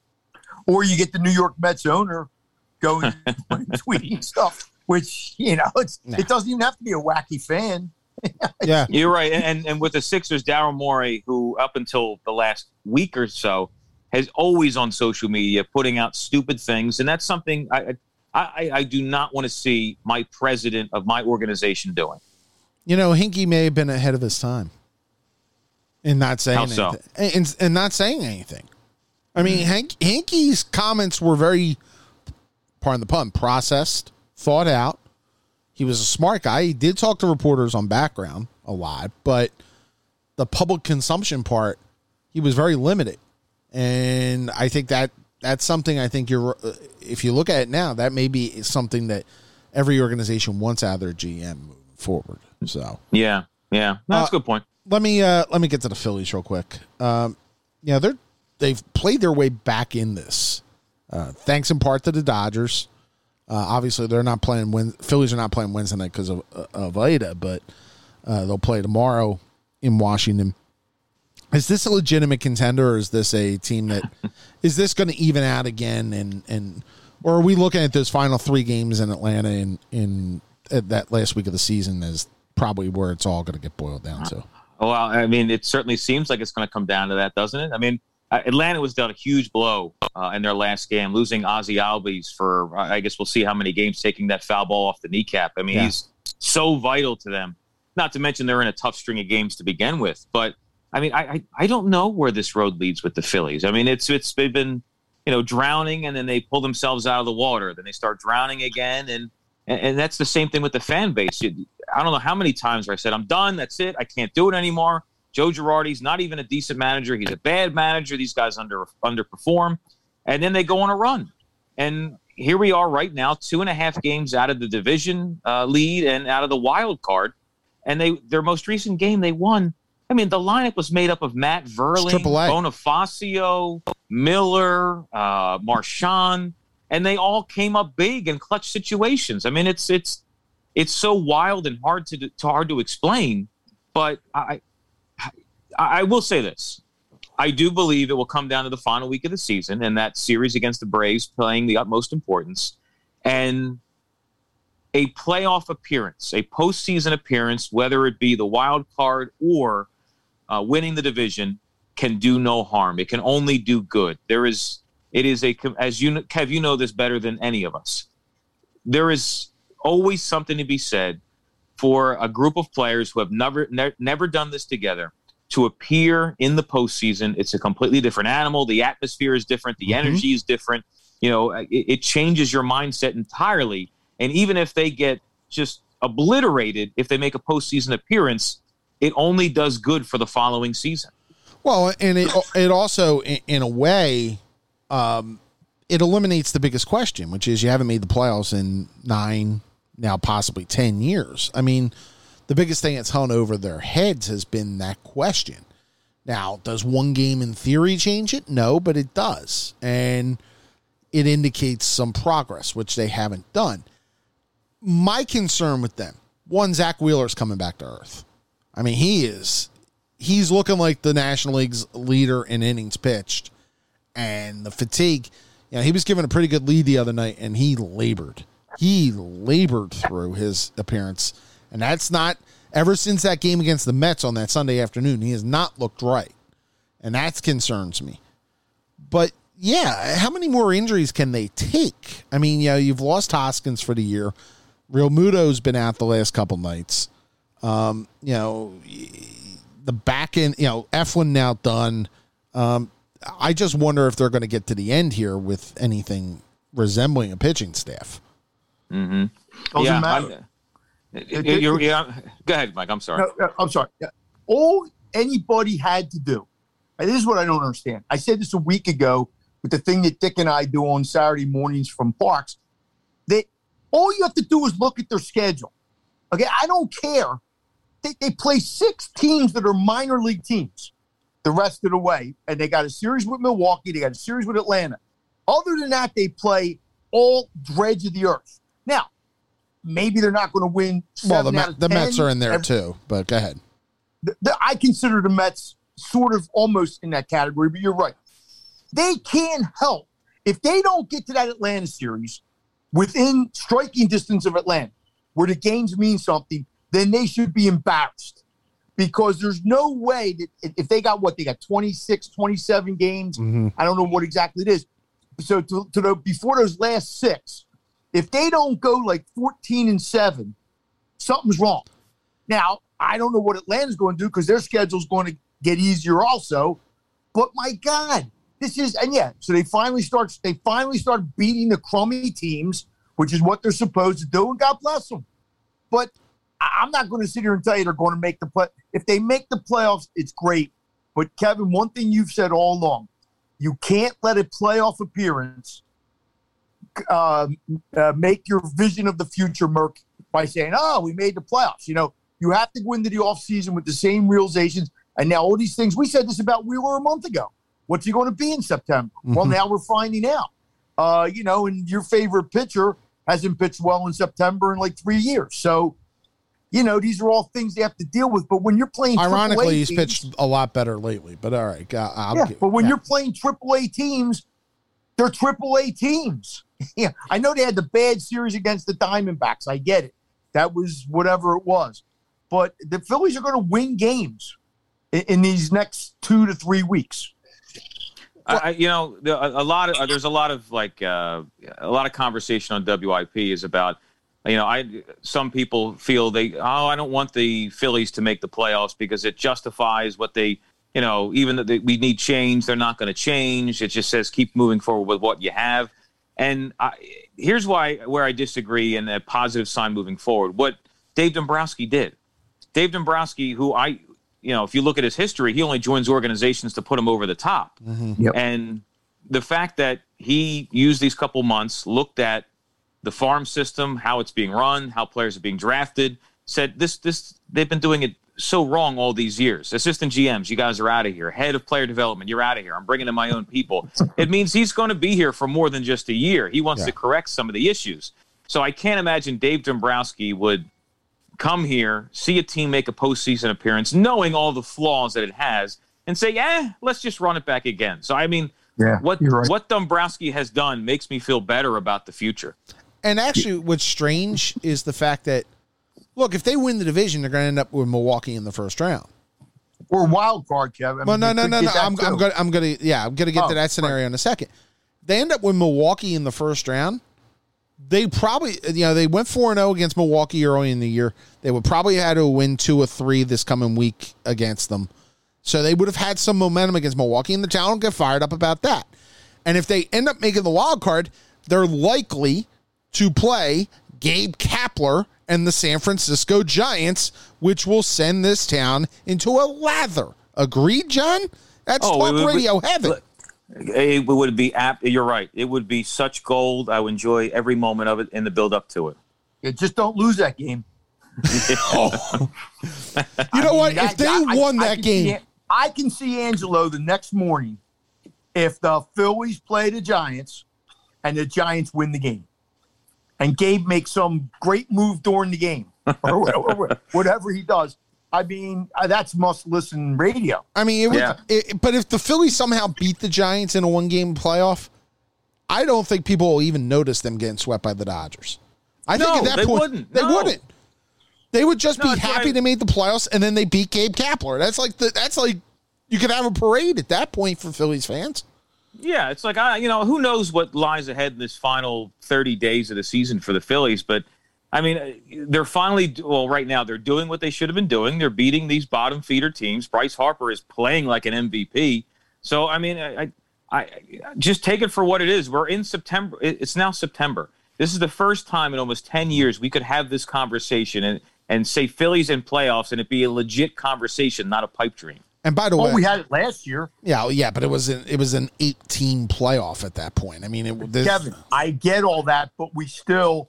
Or you get the New York Mets owner going (laughs) tweeting stuff, which you know it's Nah. it doesn't even have to be a wacky fan. (laughs) Yeah, You're right, and and, and with the Sixers, Daryl Morey, who up until the last week or so has always on social media putting out stupid things, and that's something I I, I, do not want to see my president of my organization doing. You know, Hinkie may have been ahead of his time in not saying How so? anything. And, and not saying anything. I mean, mm-hmm. Hank, Hinkie's comments were very, pardon the pun, processed, thought out. He was a smart guy. He did talk to reporters on background a lot, but the public consumption part, he was very limited. And I think that that's something I think you're, uh, if you look at it now, that may be something that every organization wants out of their GM moving forward. So Yeah, yeah, No, that's Uh, a good point. let me uh let me get to the Phillies real quick. Um, yeah, they're they've played their way back in this. Uh, thanks in part to the Dodgers. Uh, obviously, they're not playing. when Phillies are not playing Wednesday night because of uh, of Ida, but uh, they'll play tomorrow in Washington. Is this a legitimate contender, or is this a team that (laughs) is this going to even out again? And and or are we looking at those final three games in Atlanta in in at that last week of the season as probably where it's all going to get boiled down to? Well, I mean, it certainly seems like it's going to come down to that, doesn't it? I mean, uh, Atlanta was dealt a huge blow uh, in their last game, losing Ozzie Albies for, uh, I guess we'll see how many games taking that foul ball off the kneecap. I mean, Yeah. he's so vital to them. Not to mention they're in a tough string of games to begin with. But I mean, I I, I don't know where this road leads with the Phillies. I mean, it's it's they've been you know drowning and then they pull themselves out of the water, then they start drowning again, and and, and that's the same thing with the fan base. I don't know how many times I said I'm done. That's it. I can't do it anymore. Joe Girardi's not even a decent manager. He's a bad manager. These guys under underperform, and then they go on a run. And here we are right now, two and a half games out of the division uh, lead and out of the wild card. And they their most recent game they won. I mean, the lineup was made up of Matt Vierling, Bonifacio, Miller, uh, Marchan, and they all came up big in clutch situations. I mean, it's it's it's so wild and hard to, to hard to explain. But I, I I will say this: I do believe it will come down to the final week of the season and that series against the Braves playing the utmost importance, and a playoff appearance, a postseason appearance, whether it be the wild card or uh, winning the division, can do no harm. It can only do good. There is, it is a, as you, Kev, you know this better than any of us. There is always something to be said for a group of players who have never, ne- never done this together to appear in the postseason. It's a completely different animal. The atmosphere is different. The energy is different. You know, it, it changes your mindset entirely. And even if they get just obliterated, if they make a postseason appearance, it only does good for the following season. Well, and it it also, in, a way, um, it eliminates the biggest question, which is you haven't made the playoffs in nine, now possibly ten years. I mean, the biggest thing that's hung over their heads has been that question. Now, does one game in theory change it? No, but it does, and it indicates some progress, which they haven't done. My concern with them, one, Zack Wheeler's coming back to earth. I mean, he is he's looking like the National League's leader in innings pitched. And the fatigue, you know, he was given a pretty good lead the other night and he labored. He labored through his appearance. And that's not ever since that game against the Mets on that Sunday afternoon, he has not looked right. And that concerns me. But yeah, how many more injuries can they take? I mean, you know, you've lost Hoskins for the year. Realmuto's been out the last couple nights. Um, you know, the back end, you know, Eflin now done. Um, I just wonder if they're going to get to the end here with anything resembling a pitching staff. Doesn't yeah, matter. I'm- it- it- you're- yeah, go ahead, Mike. I'm sorry. No, no, I'm sorry. Yeah. All anybody had to do, and this is what I don't understand. I said this a week ago with the thing that Dick and I do on Saturday mornings from Parks. That all you have to do is look at their schedule. Okay, I don't care. They, they play six teams that are minor league teams the rest of the way, and they got a series with Milwaukee. They got a series with Atlanta. Other than that, they play all dregs of the earth. Now, maybe they're not going to win. Well, the, Met, out of the 10 Mets are in there every- too, but go ahead. the, the, I consider the Mets sort of almost in that category, but you're right. They can help if they don't get to that Atlanta series within striking distance of Atlanta, where the games mean something. Then they should be embarrassed because there's no way that if- they got what they got 26, 27 games. Mm-hmm. I don't know what exactly it is. So to, to the before those last six, if they don't go like 14 and seven, something's wrong. Now, I don't know what Atlanta's going to do because their schedule's going to get easier also. But my God, this is and yeah, so they finally start they finally start beating the crummy teams, which is what they're supposed to do, and God bless them. But I'm not going to sit here and tell you they're going to make the play. If they make the playoffs, it's great. But Kevin, one thing you've said all along, you can't let a playoff appearance uh, uh, make your vision of the future murky by saying, "Oh, we made the playoffs." You know, you have to go into the offseason with the same realizations. And now all these things we said this about Wheeler a month ago. What's he going to be in September? Well, Mhm. now we're finding out. Uh, you know, and your favorite pitcher hasn't pitched well in September in like three years. So, you know, these are all things they have to deal with. But when you're playing, Ironically, AAA he's teams- pitched a lot better lately. But all right, I'll yeah, give- but when yeah. you're playing AAA teams, they're AAA teams. (laughs) yeah, I know they had the bad series against the Diamondbacks. I get it. That was whatever it was. But the Phillies are going to win games in, in these next two to three weeks. I, I- you know, a, a lot of uh, there's a lot of like uh, a lot of conversation on WIP is about, you know, I some people feel they oh I don't want the Phillies to make the playoffs because it justifies what they you know even that we need change they're not going to change. It just says keep moving forward with what you have. And I, here's why where I disagree and a positive sign moving forward. What Dave Dombrowski did. Dave Dombrowski who I you know if you look at his history he only joins organizations to put him over the top. Mm-hmm. Yep. and the fact that he used these couple months, looked at the farm system, how it's being run, how players are being drafted, said this this they've been doing it so wrong all these years. Assistant GMs, you guys are out of here. Head of player development, you're out of here. I'm bringing in my own people. (laughs) It means he's going to be here for more than just a year. He wants Yeah. to correct some of the issues. So I can't imagine Dave Dombrowski would come here, see a team make a postseason appearance, knowing all the flaws that it has, and say, "Yeah, let's just run it back again." So I mean, Yeah, what right. what Dombrowski has done makes me feel better about the future. And actually, what's strange is the fact that, look, if they win the division, they're going to end up with Milwaukee in the first round. Or wild card, Kevin. I Well, mean, no, no, no, no. I'm. I'm gonna, I'm gonna, yeah, I'm gonna get Oh, to that scenario in a second. They end up with Milwaukee in the first round. They probably, you know, they went four and zero against Milwaukee early in the year. They would probably had to win two or three this coming week against them. So they would have had some momentum against Milwaukee, and the town will get fired up about that. And if they end up making the wild card, they're likely to play Gabe Kapler and the San Francisco Giants, which will send this town into a lather. Agreed, John? That's Oh, talk we- we- radio heaven. It would be apt. You're right. It would be such gold. I would enjoy every moment of it and the build up to it. Yeah, just don't lose that game. (laughs) Oh. (laughs) You I know mean, what? that- if they I- I- won I that can game, see- I can see Angelo the next morning if the Phillies play the Giants and the Giants win the game, and Gabe makes some great move during the game or whatever, (laughs) whatever he does. I mean, uh, that's must listen radio. I mean, it would, Yeah. it, but if the Phillies somehow beat the Giants in a one game playoff, I don't think people will even notice them getting swept by the Dodgers. I think No, at that they point wouldn't. they No. wouldn't. They would just No, be happy I- to make the playoffs, and then they beat Gabe Kapler. That's like the that's like you could have a parade at that point for Phillies fans. Yeah, it's like I, you know, who knows what lies ahead in this final 30 days of the season for the Phillies, but I mean, they're finally well right now they're doing what they should have been doing. They're beating these bottom feeder teams. Bryce Harper is playing like an MVP. So I mean, I, I, I just take it for what it is. We're in September. It's now September. This is the first time in almost 10 years we could have this conversation and and say Phillies in playoffs and it be a legit conversation, not a pipe dream. And by the Oh, way, we had it last year, yeah, oh, yeah, but it was an it was an eighteen playoff at that point. I mean, it this, Kevin. I get all that, but we still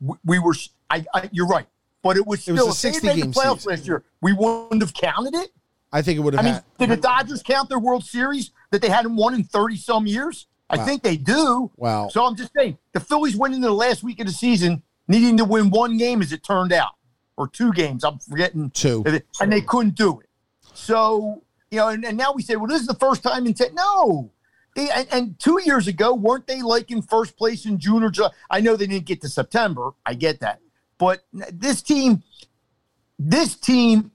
we, we were. I, I you're right, but it was It was still a if they 60 made the game playoffs season. last year. We wouldn't have counted it. I think it would have I mean, had. did the Dodgers count their World Series that they hadn't won in 30 some years? I Wow. think they do. Wow. So I'm just saying, the Phillies went into the last week of the season needing to win one game as it turned out, or two games. I'm forgetting. Two. And they couldn't do it. So, you know, and, and now we say, well, this is the first time in 10. No. They, and, and two years ago, weren't they like in first place in June or July? I know they didn't get to September. I get that. But this team, this team,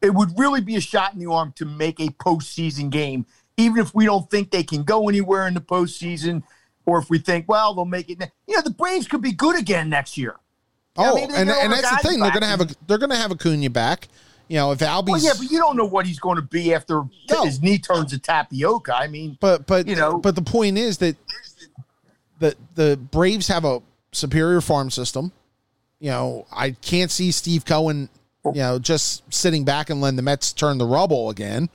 it would really be a shot in the arm to make a postseason game, even if we don't think they can go anywhere in the postseason, or if we think, well, they'll make it. You know, the Braves could be good again next year. Oh, I mean, and, and that's the thing. They're gonna have a they're gonna have Acuna back. You know, if Albies Well, yeah, but you don't know what he's going to be after No. his knee turns to tapioca. I mean, But but You know- but the point is that the the Braves have a superior farm system. You know, I can't see Steve Cohen, you know, just sitting back and letting the Mets turn the rubble again.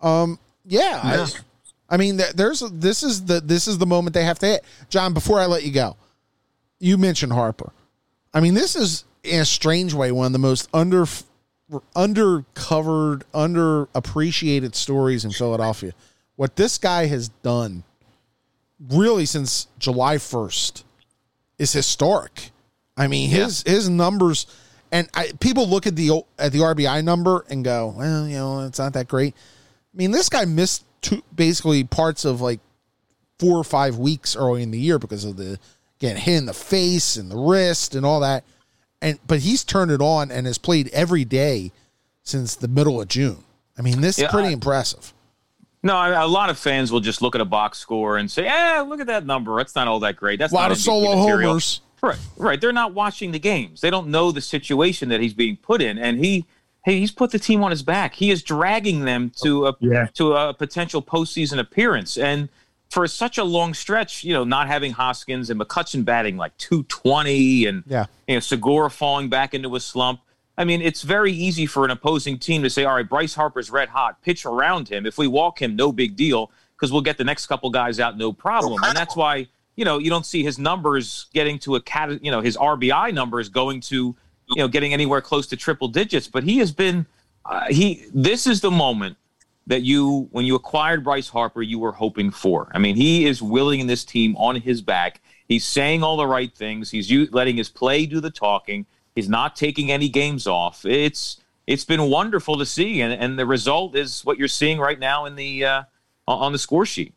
Um, yeah, Yeah. I, I mean, there- there's this is the this is the moment they have to hit. John, before I let you go, you mentioned Harper. I mean, this is in a strange way one of the most under undercovered, underappreciated stories in Philadelphia. What this guy has done, really since July first, is historic. I mean, his his numbers, and I, people look at the at the RBI number and go, well, you know, it's not that great. I mean, this guy missed two, basically parts of like four or five weeks early in the year because of the getting hit in the face and the wrist and all that. And but he's turned it on and has played every day since the middle of June. I mean, this Yeah, is pretty I- impressive. No, I- a lot of fans will just look at a box score and say, "Yeah, look at that number. That's not all that great." That's A lot not of MVP solo material." homers. Right, right. They're not watching the games. They don't know the situation that he's being put in, and he, hey, he's put the team on his back. He is dragging them to a Yeah. to a potential postseason appearance, and for such a long stretch, you know, not having Hoskins and McCutcheon batting like two twenty, and Yeah. you know, Segura falling back into a slump. I mean, it's very easy for an opposing team to say, all right, Bryce Harper's red hot, pitch around him. If we walk him, no big deal, because we'll get the next couple guys out, no problem. And that's why, you know, you don't see his numbers getting to a cat, you know, his RBI numbers going to, you know, getting anywhere close to triple digits. But he has been, uh, he, this is the moment that you, when you acquired Bryce Harper, you were hoping for. I mean, he is willing this team on his back. He's saying all the right things. He's letting his play do the talking. He's not taking any games off. It's it's been wonderful to see, and, and the result is what you're seeing right now in the uh, on on the score sheet.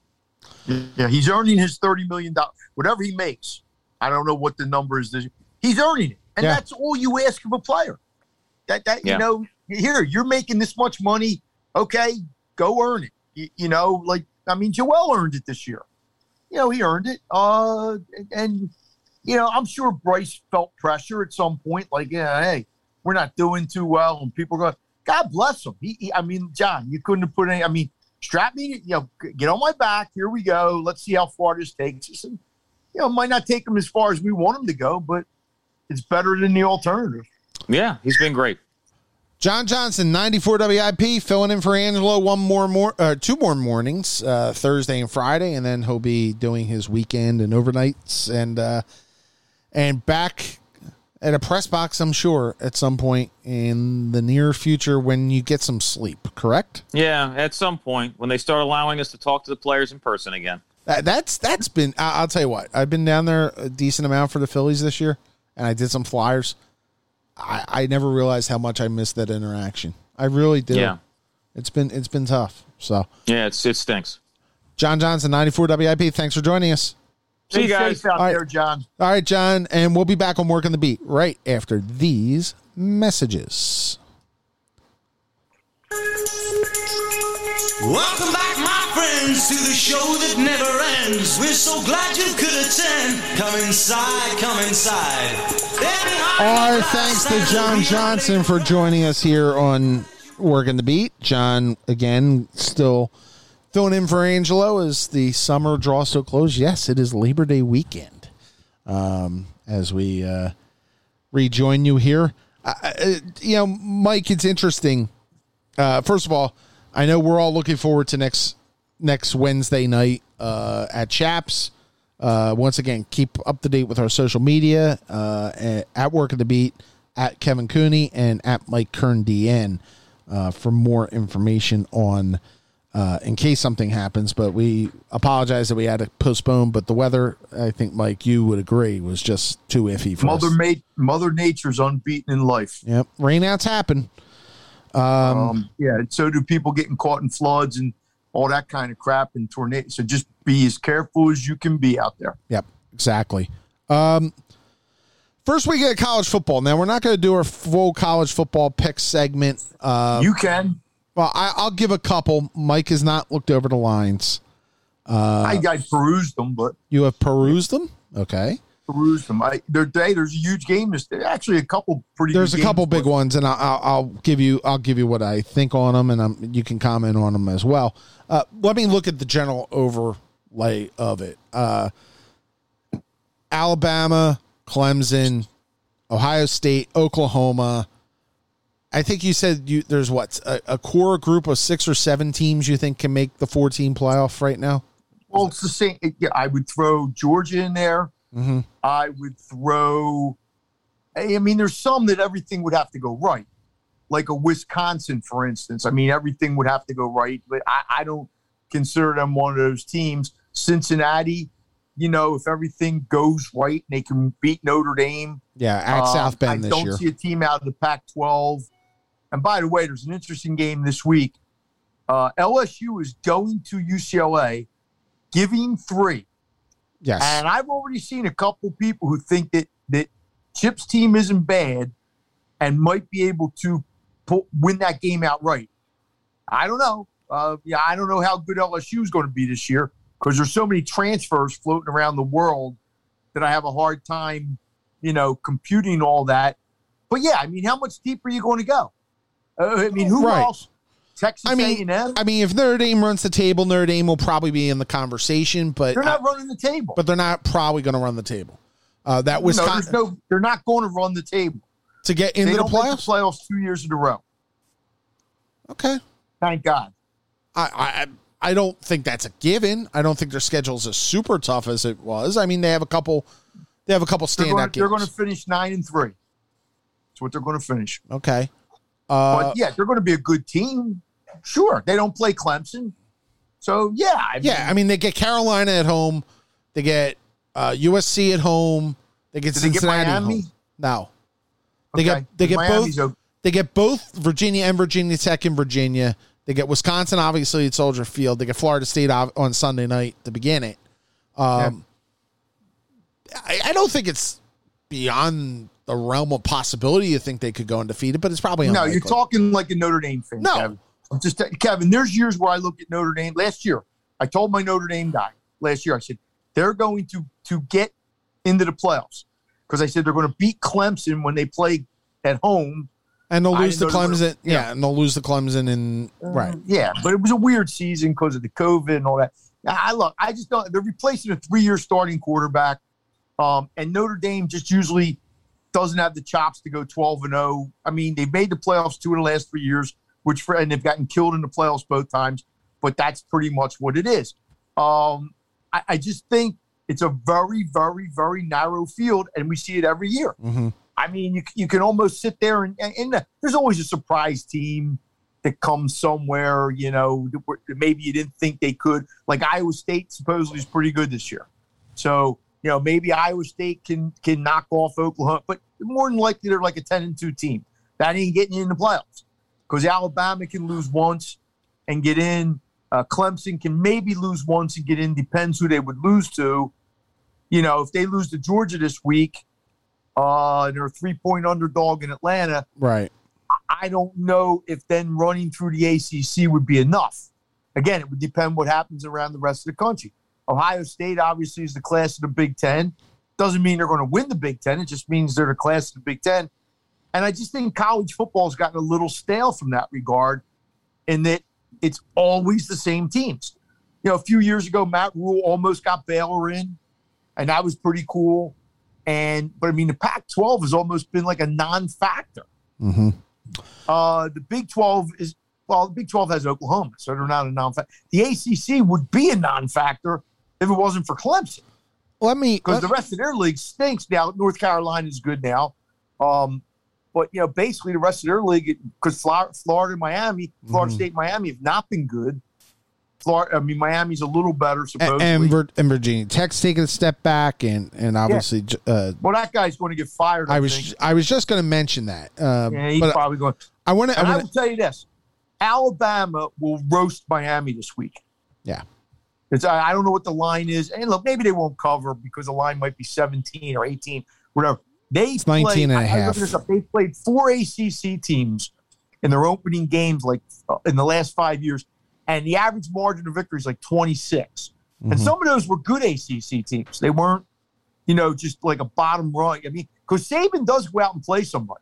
Yeah, he's earning his thirty million dollars. Whatever he makes, I don't know what the number is. This, he's earning it, and Yeah. that's all you ask of a player. That that Yeah. you know, here you're making this much money. Okay, go earn it. You, you know, like I mean, Joel earned it this year. You know, he earned it. Uh, and you know, I'm sure Bryce felt pressure at some point. Like, yeah, hey, we're not doing too well, and people going. God bless him. He, he, I mean, John, you couldn't have put any. I mean, strap me, you know, get on my back. Here we go. Let's see how far this takes us. And, you know, might not take him as far as we want him to go, but it's better than the alternative. Yeah, he's been great. John Johnson, 94 WIP, filling in for Angelo one more, more uh, two more mornings, uh, Thursday and Friday, and then he'll be doing his weekend and overnights and uh, and back at a press box, I'm sure, at some point in the near future when you get some sleep. Correct? Yeah, at some point when they start allowing us to talk to the players in person again. That, that's that's been. I, I'll tell you what. I've been down there a decent amount for the Phillies this year, and I did some flyers. I, I never realized how much I missed that interaction. I really did. Yeah, It's been it's been tough. So. yeah, it's it stinks. John Johnson, 94 WIP. Thanks for joining us. See you guys. out All right. there, John. All right, John, and we'll be back on Working the Beat right after these messages. Welcome back, my friends, to the show that never ends. We're so glad you could attend. Come inside, come inside. Our thanks to John Johnson for joining us here on Working the Beat. John, again, still filling in for Angelo as the summer draws to a close. Yes, it is Labor Day weekend um, as we uh, rejoin you here. Uh, uh, you know, Mike, it's interesting. Uh, first of all, I know we're all looking forward to next next Wednesday night uh, at Chaps. Uh, once again, keep up to date with our social media uh, at, Working the Beat, at Kevin Cooney, and at Mike Kern DN uh, for more information on uh, in case something happens. But we apologize that we had to postpone. But the weather, I think, Mike, you would agree, was just too iffy for Mother us. mate, Mother Nature's unbeaten in life. Yep, rainouts happen. Um, yeah, and so do people getting caught in floods and all that kind of crap and tornadoes. So just be as careful as you can be out there. Yep, exactly. Um, first, we get college football. Now, we're not going to do our full college football pick segment. Uh, you can. well, I, I'll give a couple. Mike has not looked over the lines. I, I perused them, but You have perused them. Okay. Peruse them. I, there, there's a huge game. This actually a couple pretty. There's a couple big ones, and I'll, I'll, I'll give you I'll give you what I think on them, and I'm, you can comment on them as well. Uh, let me look at the general overlay of it. Uh, Alabama, Clemson, Ohio State, Oklahoma. I think you said you there's what a, a core group of six or seven teams you think can make the 14 playoff right now. Well, it's the same. Yeah, I would throw Georgia in there. Mm-hmm. I would throw. I mean, there's some that everything would have to go right, like a Wisconsin, for instance. I mean, everything would have to go right, but I, I don't consider them one of those teams. Cincinnati, you know, if everything goes right and they can beat Notre Dame, Yeah, at um, South Bend I don't year. see a team out of the Pac-12. And by the way, there's an interesting game this week. Uh, LSU is going to UCLA, giving three. Yes. And I've already seen a couple people who think that that Chip's team isn't bad and might be able to pull, win that game outright. I don't know. Uh, yeah, I don't know how good LSU is going to be this year because there's so many transfers floating around the world that I have a hard time, you know, computing all that. But yeah, I mean, how much deeper are you going to go? Uh, I mean, who Right. else? Texas I mean, A&M. I mean, if Notre Dame runs the table, Notre Dame will probably be in the conversation, but They're not running the table. but they're not probably going to run the table. Uh, that no, Wisconsin there's no, they're not going to run the table. to get They into the don't make the playoffs. playoffs two years in a row. Okay, Thank God. I, I I don't think that's a given. I don't think their schedule's as super tough as it was. I mean, they have a couple. They have a couple They're going, standout they're going to finish nine and three. That's what they're going to finish. okay. Uh, But yeah, they're going to be a good team. Sure, they don't play Clemson, so yeah, I mean, yeah, I mean, they get Carolina at home. They get uh, USC at home. They get Do they get Cincinnati Miami? No, they okay. get they get Miami's both. a- They get both Virginia and Virginia Tech in Virginia. They get Wisconsin, obviously, at Soldier Field. They get Florida State on Sunday night to begin it. Um, I, I don't think it's beyond the realm of possibility. You think they could go undefeated, but it's probably no, you're talking like a Notre Dame fan. No. Kevin. I'm just Kevin. There's years where I look at Notre Dame. Last year, I told my Notre Dame guy last year. I said they're going to to get into the playoffs because I said they're going to beat Clemson when they play at home and they'll lose the didn't know they Clemson. Yeah. yeah. and they'll lose the Clemson and right. Yeah, but it was a weird season because of the COVID and all that. I look, I just don't. They're replacing a three-year starting quarterback, um, and Notre Dame just usually doesn't have the chops to go twelve and zero. I mean, they've made the playoffs two of the last three years, which for, and they've gotten killed in the playoffs both times. But that's pretty much what it is. Um, I, I just think it's a very, very, very narrow field, and we see it every year. hmm I mean, you you can almost sit there and, and, and there's always a surprise team that comes somewhere, you know, that maybe you didn't think they could. Like Iowa State supposedly is pretty good this year, so you know maybe Iowa State can can knock off Oklahoma, but more than likely they're like a ten and two team that ain't getting you in the playoffs because Alabama can lose once and get in. Uh, Clemson can maybe lose once and get in. Depends who they would lose to. You know, if they lose to Georgia this week, uh, and they're a three point underdog in Atlanta. Right. I don't know if then running through the ACC would be enough. Again, it would depend what happens around the rest of the country. Ohio State obviously is the class of the Big Ten. Doesn't mean they're going to win the Big Ten. It just means they're the class of the Big Ten. And I just think college football has gotten a little stale from that regard, in that it's always the same teams. You know, a few years ago, Matt Rhule almost got Baylor in, and that was pretty cool. And but I mean, the Pac-12 has almost been like a non-factor. hmm Uh, the Big 12 is well, the Big 12 has Oklahoma, so they're not a non-factor. The ACC would be a non-factor if it wasn't for Clemson, Let me. because the rest of their league stinks. Now North Carolina is good now, um, but you know basically the rest of their league because Florida, Miami, Florida Mhm. State, Miami have not been good. Florida, I mean Miami's a little better and, supposedly. and, Vir- and Virginia Tech's taking a step back, and and obviously, j- uh, well, that guy's going to get fired. I, I was think. I was just going to mention that, uh, Yeah, he's probably going. I want to. I And I will tell you this: Alabama will roast Miami this week. Yeah. It's, I, I don't know what the line is, and look, maybe they won't cover because the line might be 17 or 18, whatever. They It's 19 played, and a half. They played four ACC teams in their opening games, like uh, in the last five years, and the average margin of victory is like 26. And Mhm. some of those were good ACC teams. They weren't, you know, just like a bottom rung. I mean, because Saban does go out and play somebody.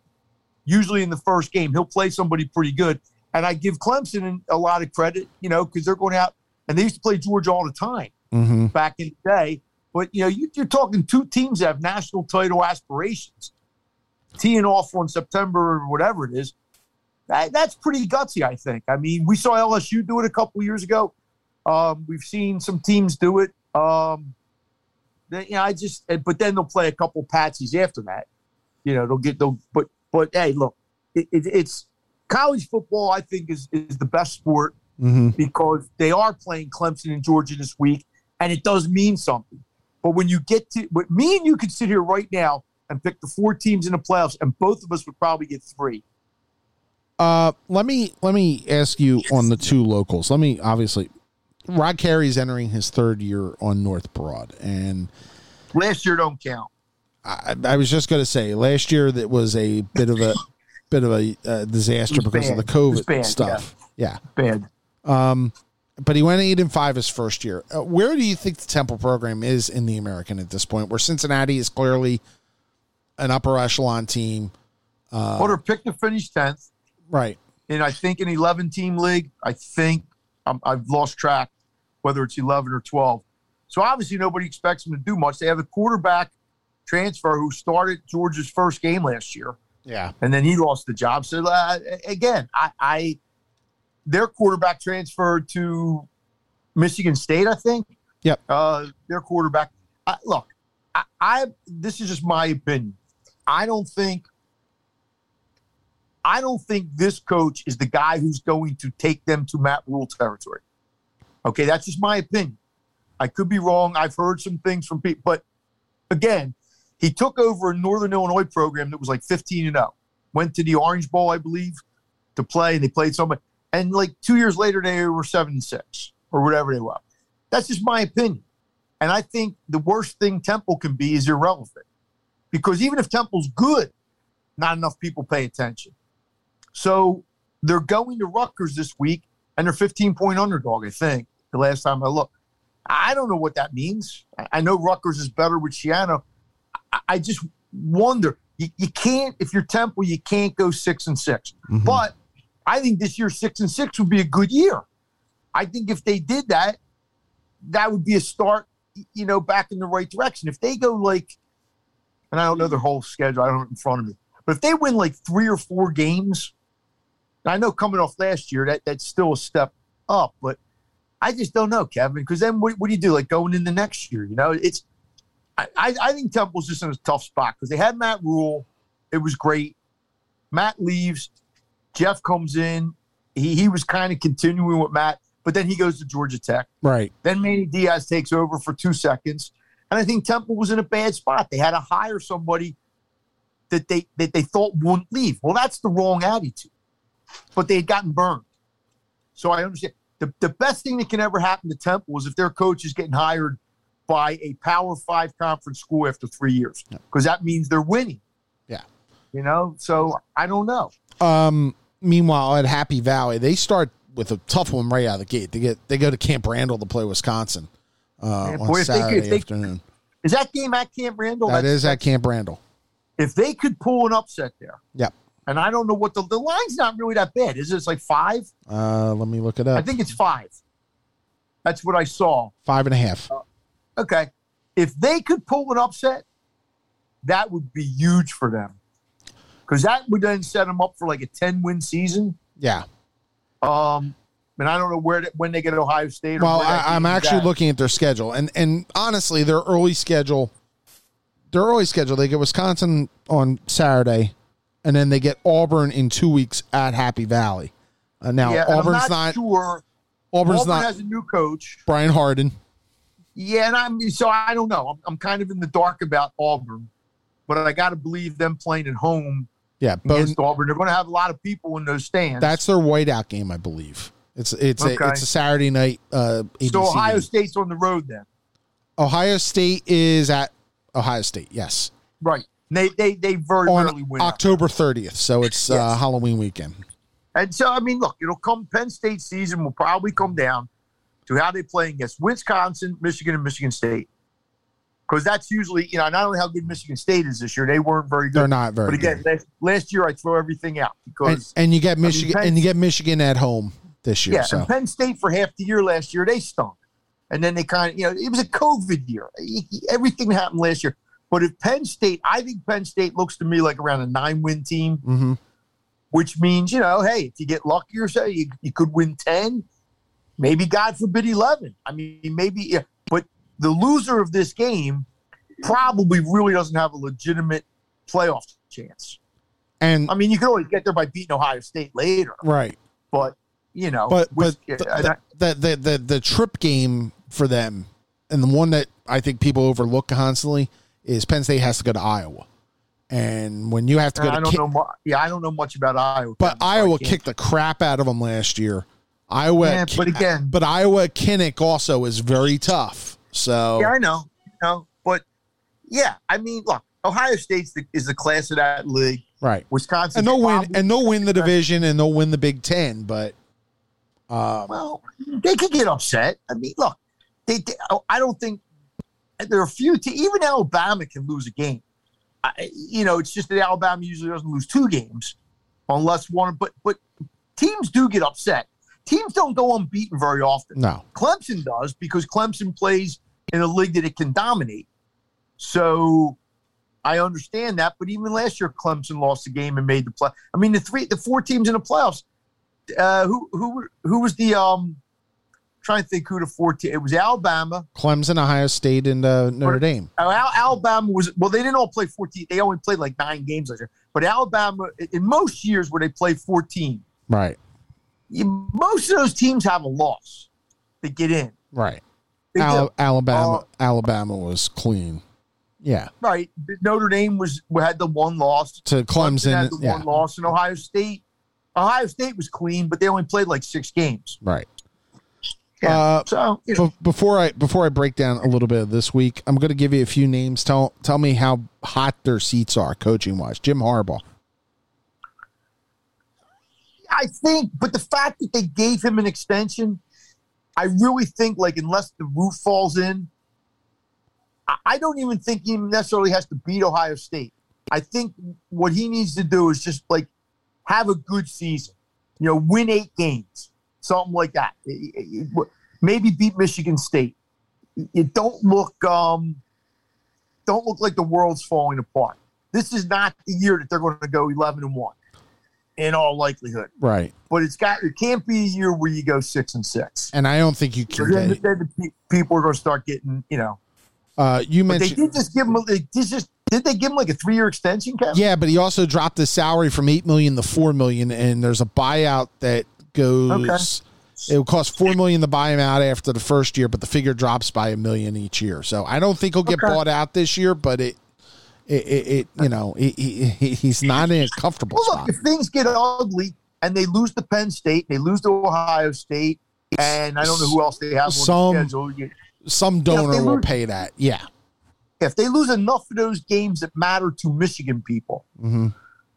Usually in the first game, he'll play somebody pretty good. And I give Clemson a lot of credit, you know, because they're going out and they used to play Georgia all the time Mm-hmm. back in the day. But you know, you, you're talking two teams that have national title aspirations, teeing off on September or whatever it is. That, that's pretty gutsy, I think. I mean, we saw LSU do it a couple years ago. Um, we've seen some teams do it. Um, they- you know, I just, but then they'll play a couple patsies after that. You know, they'll get they'll. But but hey, look, it, it, it's college football. I think is is the best sport Mm-hmm. because they are playing Clemson and Georgia this week, and it does mean something. But when you get to, but me and you could sit here right now and pick the four teams in the playoffs, and both of us would probably get three. Uh, let me let me ask you on the two locals. Let me obviously, Rod Carey's entering his third year on North Broad, and Last year don't count. I, I was just going to say last year that was a bit of a bit of a uh, disaster because of the COVID bad, stuff. Yeah. Bad. Um, but he went eight and five his first year. Uh, where do you think the Temple program is in the American at this point? Where Cincinnati is clearly an upper echelon team, uh, well, they're picked to finish tenth, right? and I think an eleven team league. I think um, I've lost track whether it's eleven or twelve. So obviously nobody expects them to do much. They have a quarterback transfer who started Georgia's first game last year. Yeah. and then he lost the job. So uh, again, I, I their quarterback transferred to Michigan State, I think. Yep. Uh, their quarterback. I, look, I, I this is just my opinion. I don't think. I don't think this coach is the guy who's going to take them to Matt Rhule territory. Okay, that's just my opinion. I could be wrong. I've heard some things from people, but again, he took over a Northern Illinois program that was like 15 and 0. Went to the Orange Bowl, I believe, to play, and they played somebody. And like two years later, they were seven and six or whatever they were. That's just my opinion. And I think the worst thing Temple can be is irrelevant. Because even if Temple's good, not enough people pay attention. So they're going to Rutgers this week, and they're 15 point underdog, I think, the last time I looked. I don't know what that means. I- know Rutgers is better with Schiano. I- just wonder. You, you can't, if you're Temple, you can't go six and 6 Mhm. But I think this year six and six would be a good year. I think if they did that, that would be a start, you know, back in the right direction. If they go like, and I don't know their whole schedule, I don't have in front of me, but if they win like three or four games, I know coming off last year, that that's still a step up, but I just don't know, Kevin, because then what, what do you do? Like going into next year, you know, it's, I, I think Temple's just in a tough spot because they had Matt Rhule. It was great. Matt leaves. Geoff comes in. He, he was kind of continuing with Matt, but then he goes to Georgia Tech. Right. Then Manny Diaz takes over for two seconds. And I think Temple was in a bad spot. They had to hire somebody that they that they thought wouldn't leave. Well, that's the wrong attitude. But they had gotten burned. So I understand. The, the best thing that can ever happen to Temple is if their coach is getting hired by a power five conference school after three years. Because that means they're winning. Yeah. You know? So I don't know. Um, meanwhile, at Happy Valley, they start with a tough one right out of the gate. They get they go to Camp Randall to play Wisconsin uh, Yeah, on boy, could- Saturday they- afternoon. Is that game at Camp Randall? That is at Camp Randall. if they could pull an upset there. Yep. And I don't know what the the line's not really that bad. Is it It's like five? Uh, let me look it up. I think it's five. That's what I saw. Five and a half. Okay. If they could pull an upset, that would be huge for them. Because that would then set them up for like a 10 win season. Yeah. Um, and I don't know where to, when they get Ohio State. Or Well, I, I'm actually looking at their schedule, and and honestly, their early schedule, their early schedule, they get Wisconsin on Saturday, and then they get Auburn in two weeks at Happy Valley. Uh, now Yeah, Auburn's not, not, sure. Auburn's Auburn not has a new coach. Bryan Harsin. Yeah, and I'm so I don't know. I'm, I'm kind of in the dark about Auburn, but I got to believe them playing at home Yeah, against Auburn. They're going to have a lot of people in those stands. that's their whiteout game, I believe. It's it's Okay. a, it's a Saturday night. Uh, ABC so Ohio game. State's on the road then, Ohio State is at Ohio State. Yes, right? They they they very rarely win. October 30th. So it's uh, Halloween weekend. And so I mean, look, it'll come. Penn State season will probably come down to how they play against Wisconsin, Michigan, and Michigan State. Because that's usually you know not only how good Michigan State is this year, they weren't very good. They're not very But again, good. last, last year I throw everything out because and you get Michigan Penn- and you get Michigan at home this year. yeah, so and Penn State for half the year last year they stunk, and then they kind of you know it was a COVID year. Everything happened last year. But if Penn State, I think Penn State looks to me like around a nine win team. hmm which means you know, hey, if you get lucky or so, you, you could win ten, maybe God forbid eleven. I mean, maybe, yeah, but the loser of this game probably really doesn't have a legitimate playoff chance. and I mean, you can always get there by beating Ohio State later, right, but you know, but but with- the, and the, the the the trip game for them, and the one that I think people overlook constantly is Penn State has to go to Iowa, and when you have to go I to don't Ki- know. Mu- yeah, I don't know much about Iowa, but Iowa kicked the crap out of them last year. Iowa, Yeah, but again- but Iowa Kinnick also is very tough. So Yeah, I know, you know, but yeah, I mean, look, Ohio State the, is the class of that league. right, Wisconsin, and they'll win, and they'll win the division, and they'll win the Big Ten. But um, Well, they could get upset. I mean, look, they, they I don't think there are a few. Te- even Alabama can lose a game. I, you know, it's just that Alabama usually doesn't lose two games, unless one. But but teams do get upset. Teams don't go unbeaten very often. no, Clemson does because Clemson plays in a league that it can dominate. So I understand that, but even last year Clemson lost the game and made the play. I mean, the three, the four teams in the playoffs. Uh, who who who was the um? Trying to think who the four. Te- it was Alabama. Clemson, Ohio State, and uh, Notre Or- Dame. Uh, Al- Alabama was well. They didn't all play fourteen. They only played like nine games last year. But Alabama, in most years where they play fourteen, Right, you, most of those teams have a loss to get in. right. Al- Alabama, Uh, Alabama was clean. Yeah, Right. Notre Dame was had the one loss. to Clemson had the Yeah, one loss, in Ohio State. Ohio State was clean, but they only played like six games. right. Yeah. Uh, So you know, Be- before I before I break down a little bit of this week, I'm going to give you a few names. Tell tell me how hot their seats are, coaching wise. Jim Harbaugh. I think, but the fact that they gave him an extension, I really think like unless the roof falls in, I- don't even think he necessarily has to beat Ohio State. I think what he needs to do is just like have a good season, you know, win eight games, something like that. Maybe beat Michigan State. It don't look um, don't look like the world's falling apart. This is not the year that they're going to go eleven and one, in all likelihood Right. but it's got it can't be a year where you go six and six. And I don't think you can then, get. then the people are going to start getting, you know. Uh, you But they did just give him. They did just did they give him like a three year extension, Kevin? Yeah, but he also dropped his salary from eight million to four million, and there's a buyout that goes. It would cost four million to buy him out after the first year, but the figure drops by a million each year. So I don't think he'll get Okay. bought out this year, but it, it, it, it you know, he, he, he's not in a comfortable Well, spot. look, if things get ugly and they lose to Penn State, they lose to Ohio State, and I don't know who else they have on Some- the schedule. You- Some donor will lose- pay that. Yeah. If they lose enough of those games that matter to Michigan people, hmm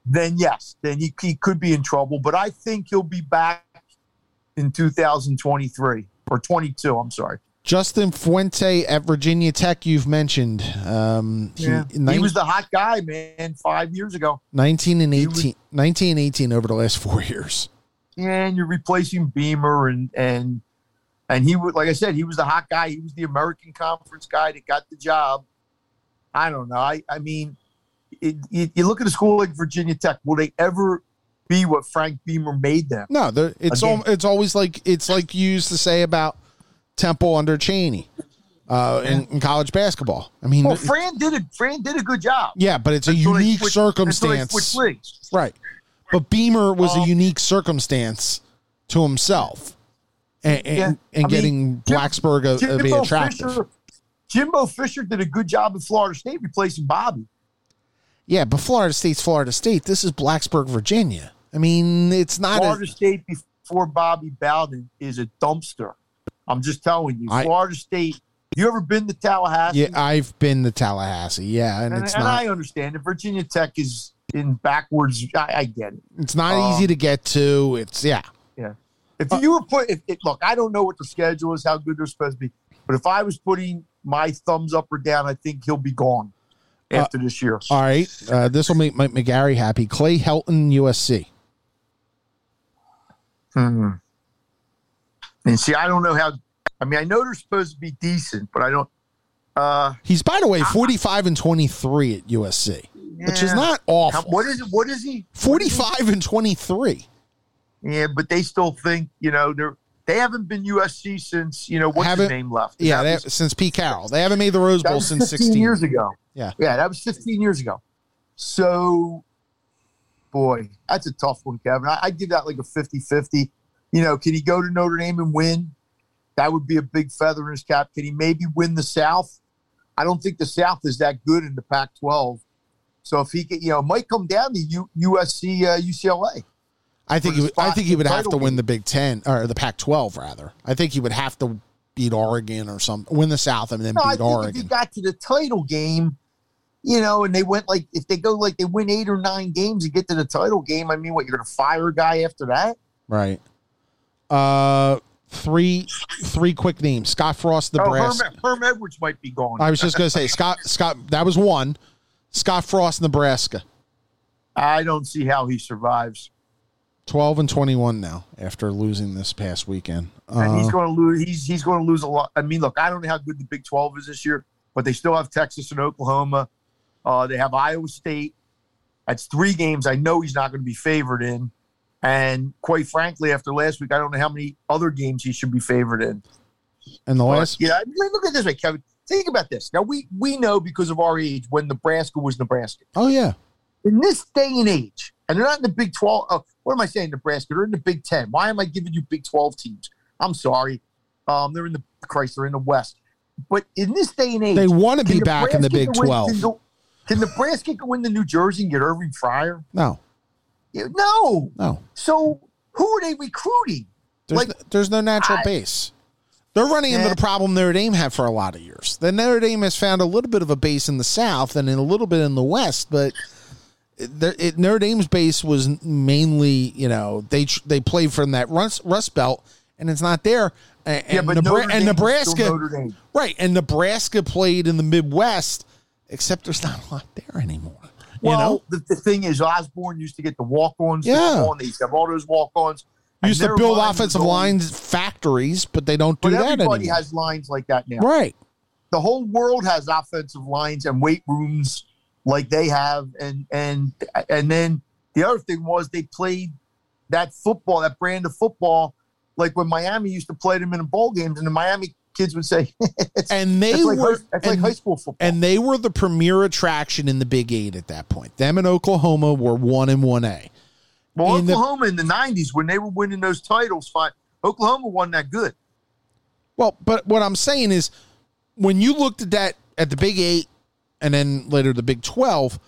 then yes, then he, he could be in trouble. But I think he'll be back in 2023 or 22. I'm sorry. Justin Fuente at Virginia Tech, you've mentioned. Um, he, Yeah. nine- he was the hot guy, man, five years ago. 19 and he 18, was- 19 and 18 over the last four years. And you're replacing Beamer and and and he would like I said, he was the hot guy. He was the American Conference guy that got the job. I don't know. I I mean, it, you, you look at a school like Virginia Tech. Will they ever be what Frank Beamer made them? No, it's al- it's always like it's like you used to say about Temple under Cheney uh, in, in college basketball. I mean, Well, Fran did a Fran did a good job. yeah, but it's a Until unique circumstance, right? But Beamer was a Um, unique circumstance to himself, and, and, Yeah. and mean, getting Jim- Blacksburg a, a be Jimbo attractive. Fisher, Jimbo Fisher did a good job at Florida State replacing Bobby. Yeah, but Florida State's Florida State. This is Blacksburg, Virginia. I mean, it's not. Florida A, State before Bobby Bowden is a dumpster. I'm just telling you. I- Florida State. You ever been to Tallahassee? yeah, I've been to Tallahassee. Yeah, and, and, it's and not. I understand it. Virginia Tech is in backwards. I, I get it. it's not um, easy to get to. It's yeah. Yeah. If you were put, if, look, I don't know what the schedule is, how good they're supposed to be, but if I was putting my thumbs up or down. I think he'll be gone after this year. All right. Uh, this will make Mike McGarry happy. Clay Helton, USC. Hmm. And see, I don't know how. I mean, I know they're supposed to be decent, but I don't. Uh, He's, by the way, 45 and 23 at USC, which is yeah. not How, awful. what is it? What is he? 45 and 23. Yeah, but they still think you know they're they haven't been USC since you know what's Haven't- his name left. Yeah, was, since Pete Carroll. They haven't made the Rose Bowl since 15 16 years ago. Yeah. yeah, that was 15 years ago. So, boy, that's a tough one, Kevin. I, I'd give that like a 50-50. You know, can he go to Notre Dame and win? That would be a big feather in his cap. Can he maybe win the South? I don't think the South is that good in the Pac-12. So if he could, you know, it might come down to U, USC, uh, UCLA. I think he would, I think he would have to win the Big 10 or the Pac 12 rather. I think he would have to beat Oregon or something, win the South and then No, I beat think if he got to the title game, you know, and they went like if they go like they win eight or nine games and get to the title game, I mean, what you're going to fire a guy after that? Right. Uh, three three quick names. Scott Frost, Oh, Nebraska. Herm, Herm Edwards might be gone. I was just going to say Scott Scott. That was one. Scott Frost, Nebraska. I don't see how he survives, 12 and 21 now after losing this past weekend. and he's Uh, going to lose. He's he's going to lose a lot. I mean, look, I don't know how good the Big Twelve is this year, but they still have Texas and Oklahoma. Uh, they have Iowa State. That's three games. I know he's not going to be favored in. And quite frankly, after last week, I don't know how many other games he should be favored in. and the But, last. yeah, I mean, look at this way, Kevin. Think about this. Now we we know because of our age when Nebraska was Nebraska. Oh, yeah. In this day and age, and they're not in the Big Twelve. Uh, what am I saying, Nebraska? They're in the Big Ten. Why am I giving you Big Twelve teams? I'm sorry. Um, they're in the Christ. They're in the West. But in this day and age, They want to be back in the Big go in- 12. Can, can Nebraska go into New Jersey and get Irving Fryar? No, No. no. So who are they recruiting? There's, Like, no, there's no natural I- base. They're running into eh? the problem Notre Dame had for a lot of years. The Notre Dame has found a little bit of a base in the South and in a little bit in the West, but it, it, Notre Dame's base was mainly, you know, they they played from that Rust, Rust Belt, and it's not there. And, Yeah, and but Nebra- and Nebraska, Notre Dame. right? And Nebraska played in the Midwest, except there's not a lot there anymore. Well, you know, the, the thing is, Osborne used to get the walk-ons. Yeah. They used to have all those walk-ons. used to build offensive lines factories, but they don't do But that everybody has lines like that now. right. The whole world has offensive lines and weight rooms like they have, and and and then the other thing was they played that football, that brand of football, like when Miami used to play them in bowl games, and the Miami kids would say, (laughs) And they like, were high, it's like high school football. and they were the premier attraction in the Big Eight at that point. Them and Oklahoma were one and one A. well, in the- Oklahoma in the '90s when they were winning those titles, fine. Oklahoma wasn't that good. Well, but what I'm saying is, when you looked at that at the Big Eight, and then later the Big Twelve,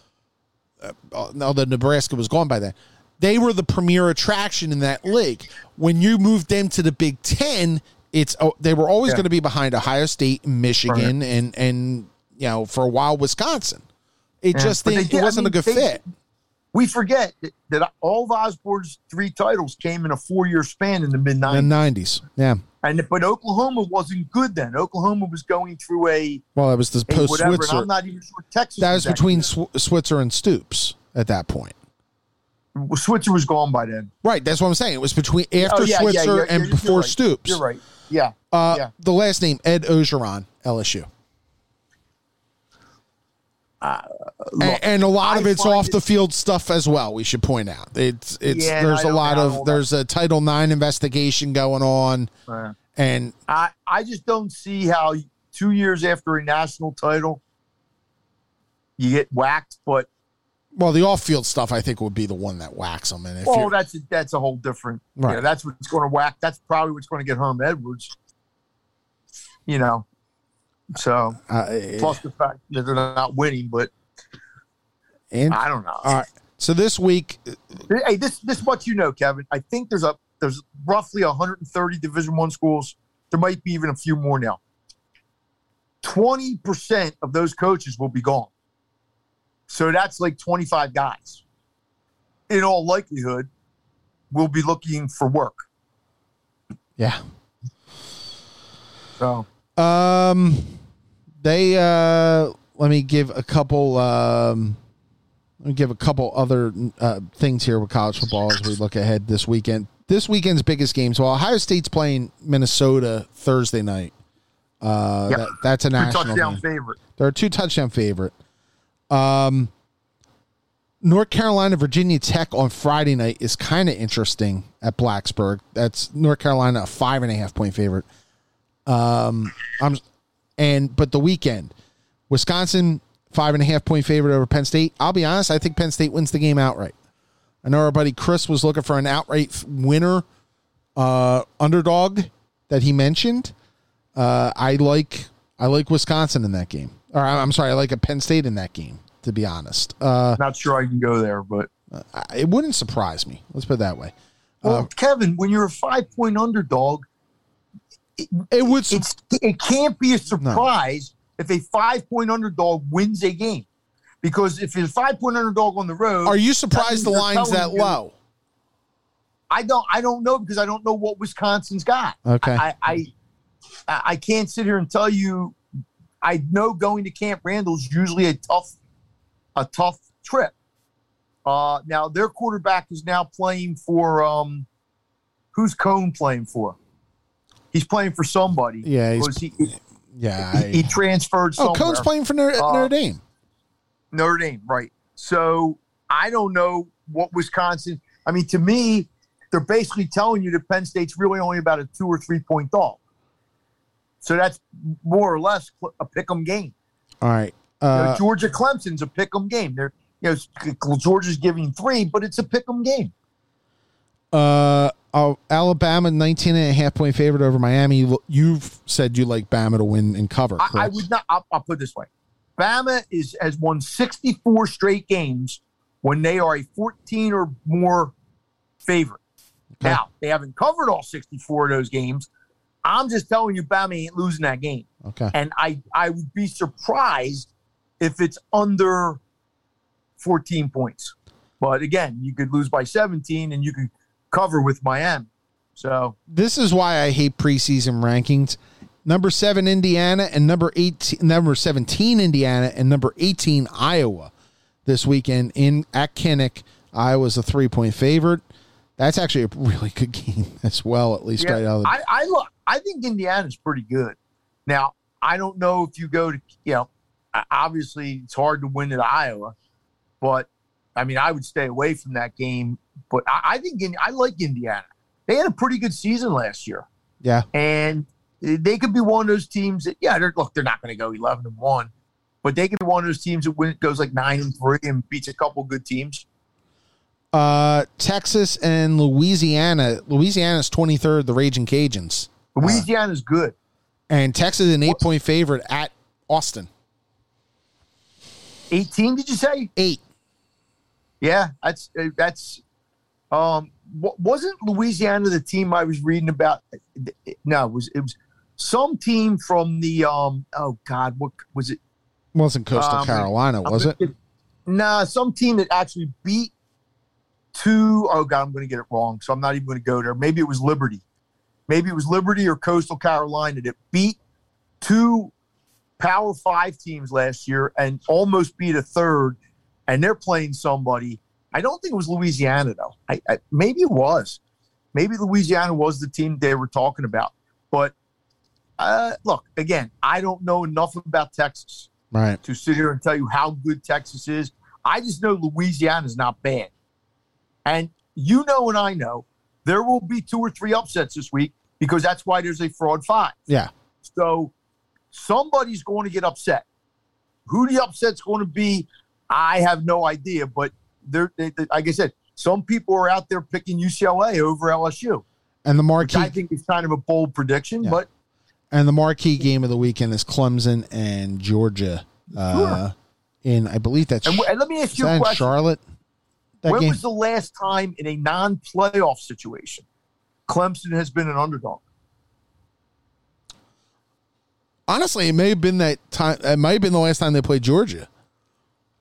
uh, although Nebraska was gone by then, they were the premier attraction in that league. When you moved them to the Big Ten, it's oh, they were always Yeah. going to be behind Ohio State, Michigan, and and you know for a while Wisconsin. It Yeah, just they it wasn't mean, a good they- fit. We forget that, that all of Osborne's three titles came in a four-year span in the mid '90s. yeah. And but Oklahoma wasn't good then. Oklahoma was going through a, Well, it was the post Switzer. I'm not even sure Texas. That was that between. Sw- Switzer and Stoops at that point. Switzer was gone by then. Right, that's what I'm saying. It was between after Oh, yeah, yeah, Switzer you're- and you're- before you're right. Stoops. You're right. Yeah. Uh, Yeah. The last name Ed Orgeron, LSU, Look, and, and a lot I of it's off it- the field stuff as well. We should point out it's it's Yeah, there's a lot of there's a Title IX investigation going on, uh, and I I just don't see how two years after a national title you get whacked. But well, the off field stuff I think would be the one that whacks them. And if you're, that's a, that's a whole different. Right. Yeah, that's what's going to whack. That's probably what's going to get Herm Edwards. You know. So uh, plus the fact that they're not winning, but and I don't know. all right, so this week, Hey, this this much you know, Kevin. I think there's a there's roughly 130 Division One schools. There might be even a few more now. Twenty percent of those coaches will be gone. So that's like 25 guys. In all likelihood, will be looking for work. yeah. So Um, they uh let me give a couple um let me give a couple other uh, things here with college football as we look ahead this weekend. This weekend's biggest game. So Ohio State's playing Minnesota Thursday night. Uh, Yep. that, that's a Two national touchdown game. favorite. They're a two touchdown favorite. Um, North Carolina, Virginia Tech on Friday night is kind of interesting at Blacksburg. That's North Carolina, a five and a half point favorite. Um, I'm, and but the weekend, Wisconsin five and a half point favorite over Penn State. I'll be honest, I think Penn State wins the game outright. I know our buddy Chris was looking for an outright winner, uh, underdog that he mentioned. Uh, I like I like Wisconsin in that game. Or I'm sorry, I like a Penn State in that game. To be honest, uh, Not sure I can go there, but I- it wouldn't surprise me. Let's put it that way. well, Uh, Kevin, when you're a five point underdog, It would. su- it's it can't be a surprise if a five point underdog wins a game. Because if it's a five point underdog on the road, Are you surprised the line's that you- low? I don't I don't know because I don't know what Wisconsin's got. Okay. I I, I can't sit here and tell you. I know going to Camp Randall's usually a tough a tough trip. Uh, now their quarterback is now playing for um, who's Coan playing for? He's playing for somebody. Yeah, he's- he, he, Yeah. he I, transferred oh. Coan's playing for Notre, Uh, Notre Dame. Notre Dame, right? So I don't know what Wisconsin. I mean, to me, they're basically telling you that Penn State's really only about a two or three point dog. So that's more or less a pick'em game. All right. You know, Uh, Georgia Clemson's a pick'em game. They're you know Georgia's giving three, but it's a pick'em game. uh, Alabama, 19 and a half point favorite over Miami. You- You've said you like Bama to win and cover. I, I would not. I'll, I'll put it this way: Bama is has won 64 straight games when they are a 14 or more favorite. Okay. Now they haven't covered all 64 of those games. I'm just telling you, Bama ain't losing that game, Okay. and I I would be surprised if it's under 14 points. But again, you could lose by 17, and you could cover with Miami. So This is why I hate preseason rankings. Number seven, Indiana, and number 18, number 17, Indiana, and number 18, Iowa this weekend in at Kinnick. Iowa's a three point favorite. That's actually a really good game (laughs) as well, at least right out of the I, I look. I think Indiana's pretty good. Now, I don't know if you go to you know, obviously it's hard to win at Iowa, but I mean, I would stay away from that game. But I, I think in, I like Indiana. They had a pretty good season last year, Yeah. and they could be one of those teams that yeah, they're look, they're not going to go eleven and one, but they could be one of those teams that win, goes like nine and three and beats a couple good teams. Uh, Texas and Louisiana. Louisiana's 23rd, the Raging Cajuns. Louisiana's good. And Texas is an eight point favorite at Austin. Eighteen, did you say? Eight. Yeah, that's that's. Um, wasn't Louisiana the team I was reading about? No, it was it was some team from the um. Oh God, what was it? Wasn't Coastal Um, Carolina, was it? Nah, some team that actually beat two oh God, I'm going to get it wrong, so I'm not even going to go there. Maybe it was Liberty. Maybe it was Liberty or Coastal Carolina that beat two Power Five teams last year and almost beat a third, and they're playing somebody. I don't think it was Louisiana though. I, I maybe it was. Maybe Louisiana was the team they were talking about. But uh, look, again, I don't know enough about Texas Right. to sit here and tell you how good Texas is. I just know Louisiana is not bad. And you know, and I know there will be two or three upsets this week because that's why there's a fraud five. Yeah. So somebody's going to get upset. Who the upset's going to be, I have no idea. But they're, they, they- like I said, some people are out there picking UCLA over LSU, And the which marquee I think is kind of a bold prediction. Yeah. But and the marquee game of the weekend is Clemson and Georgia. Uh, in I believe that's and, and let me ask you a question. Charlotte. That when game. was the last time in a non-playoff situation Clemson has been an underdog? Honestly, it may have been that time. It might have been the last time they played Georgia.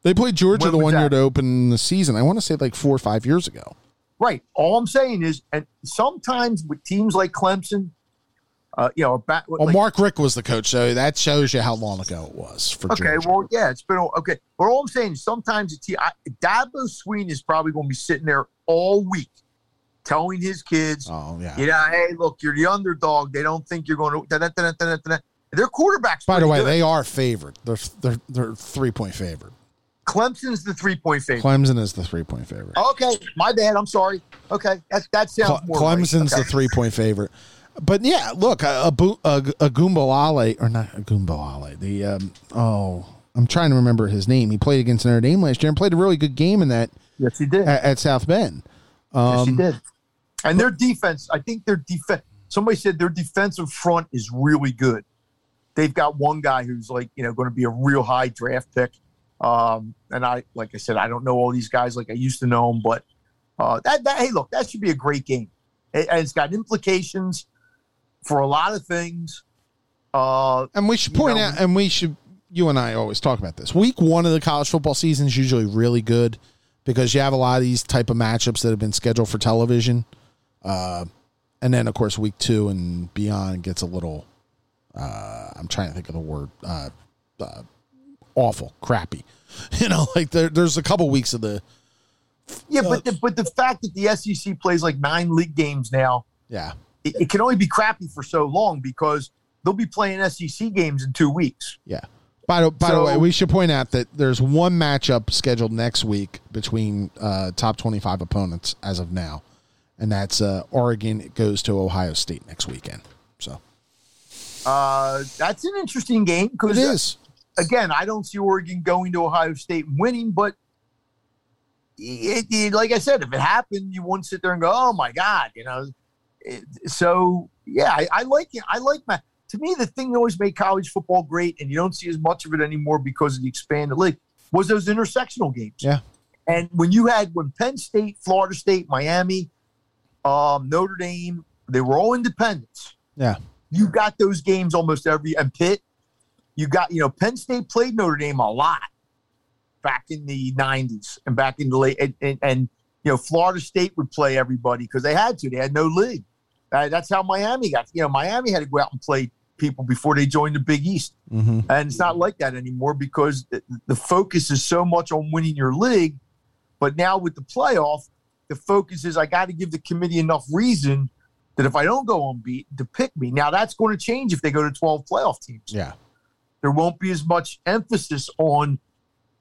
They played Georgia When the one year to open the season. I want to say like four or five years ago. Right. All I'm saying is, and sometimes with teams like Clemson, Uh, you know, back. Well, like- Mark Richt was the coach, so that shows you how long ago it was for Okay, Georgia. well, yeah, it's been okay. But all I'm saying is sometimes it's I, Dabo Swinney is probably going to be sitting there all week telling his kids, oh yeah. you know, hey, look, you're the underdog. They don't think you're going to. Da, da, da, da, da, da. Their quarterbacks. By the way, good. they are favored. They're they're they're three point favorite. Clemson's the three point favorite. Clemson is the three point favorite. Okay, my bad. I'm sorry. Okay, that that sounds Cle- more. Clemson's right. the three point favorite. But yeah, look, a, a, a, a Gumbalale, or not a Gumbalale, the, um, oh, I'm trying to remember his name. He played against Notre Dame last year and played a really good game in that Yes, he did. at, at South Bend. yes, he Um, did. And their defense, I think their defense. Somebody said their defensive front is really good. They've got one guy who's like you know going to be a real high draft pick. Um, and I, like I said, I don't know all these guys like I used to know them, but uh, that, that hey, look, that should be a great game. It, and it's got implications for a lot of things. Uh, And we should point know- out, and we should, you and I always talk about this. Week one of the college football season is usually really good because you have a lot of these type of matchups that have been scheduled for television. Uh, and then, of course, week two and beyond gets a little, uh, I'm trying to think of the word, uh, uh, awful, crappy. (laughs) You know, like there, there's a couple weeks of the, yeah, Uh, but the, but the fact that the SEC plays like nine league games now, yeah. it, it can only be crappy for so long because they'll be playing SEC games in two weeks. Yeah. By the, by the way, we should point out that there's one matchup scheduled next week between uh, top 25 opponents as of now, and that's uh, Oregon goes to Ohio State next weekend. So Uh, that's an interesting game it because is. again, I don't see Oregon going to Ohio State and winning, but it, it- like I said, if it happened, you wouldn't sit there and go, "Oh my god," you know. It- so yeah, I, I like it. I like my. To me, the thing that always made college football great, and you don't see as much of it anymore because of the expanded league, was those intersectional games. Yeah. And when you had when Penn State, Florida State, Miami, um, Notre Dame, they were all independents Yeah. You got those games almost every and Pitt. You got you know Penn State played Notre Dame a lot back in the '90s and back in the late and, and, and you know Florida State would play everybody because they had to. They had no league. Uh, that's how Miami got. You know Miami had to go out and play people before they joined the Big East, hmm and it's not like that anymore because the, the focus is so much on winning your league. But now with the playoff, the focus is I got to give the committee enough reason that if I don't go unbeaten to pick me. Now that's going to change if they go to 12 playoff teams. Yeah. There won't be as much emphasis on